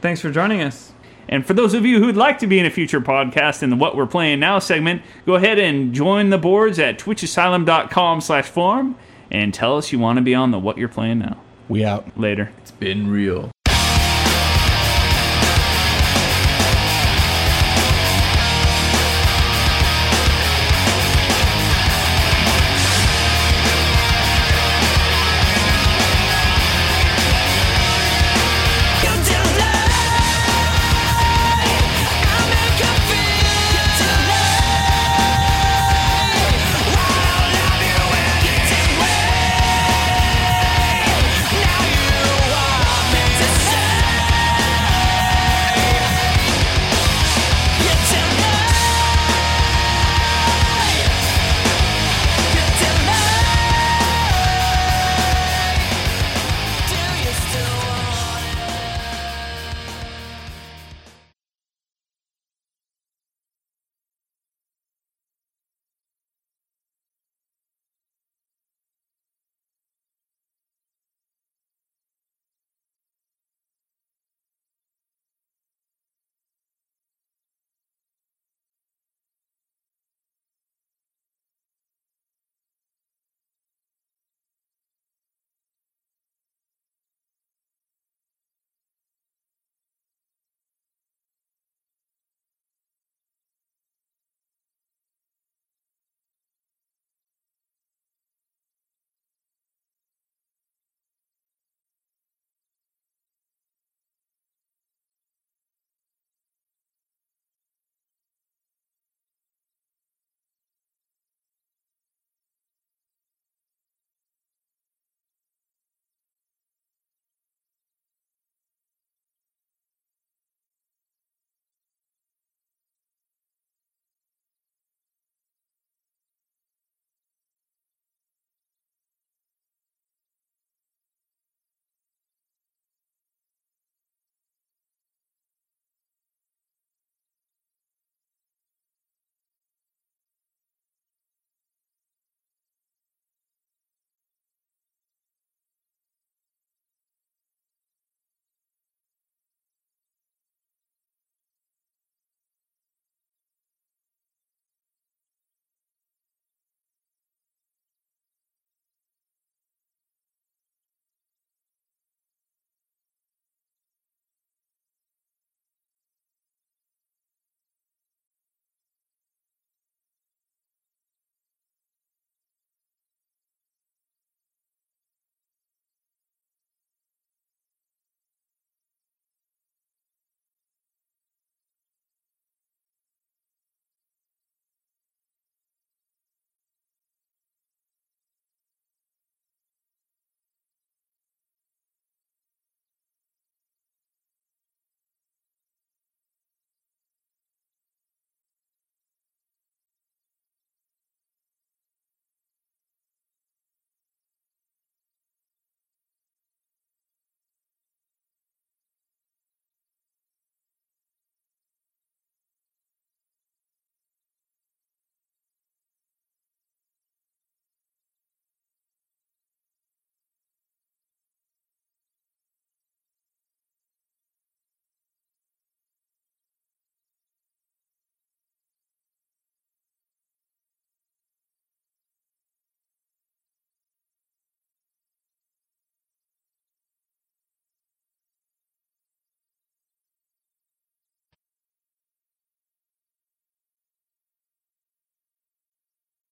Thanks for joining us. And for those of you who'd like to be in a future podcast in the What We're Playing Now segment, go ahead and join the boards at twitchasylum.com slash forum and tell us you want to be on the What You're Playing Now. We out. Later. it's been real.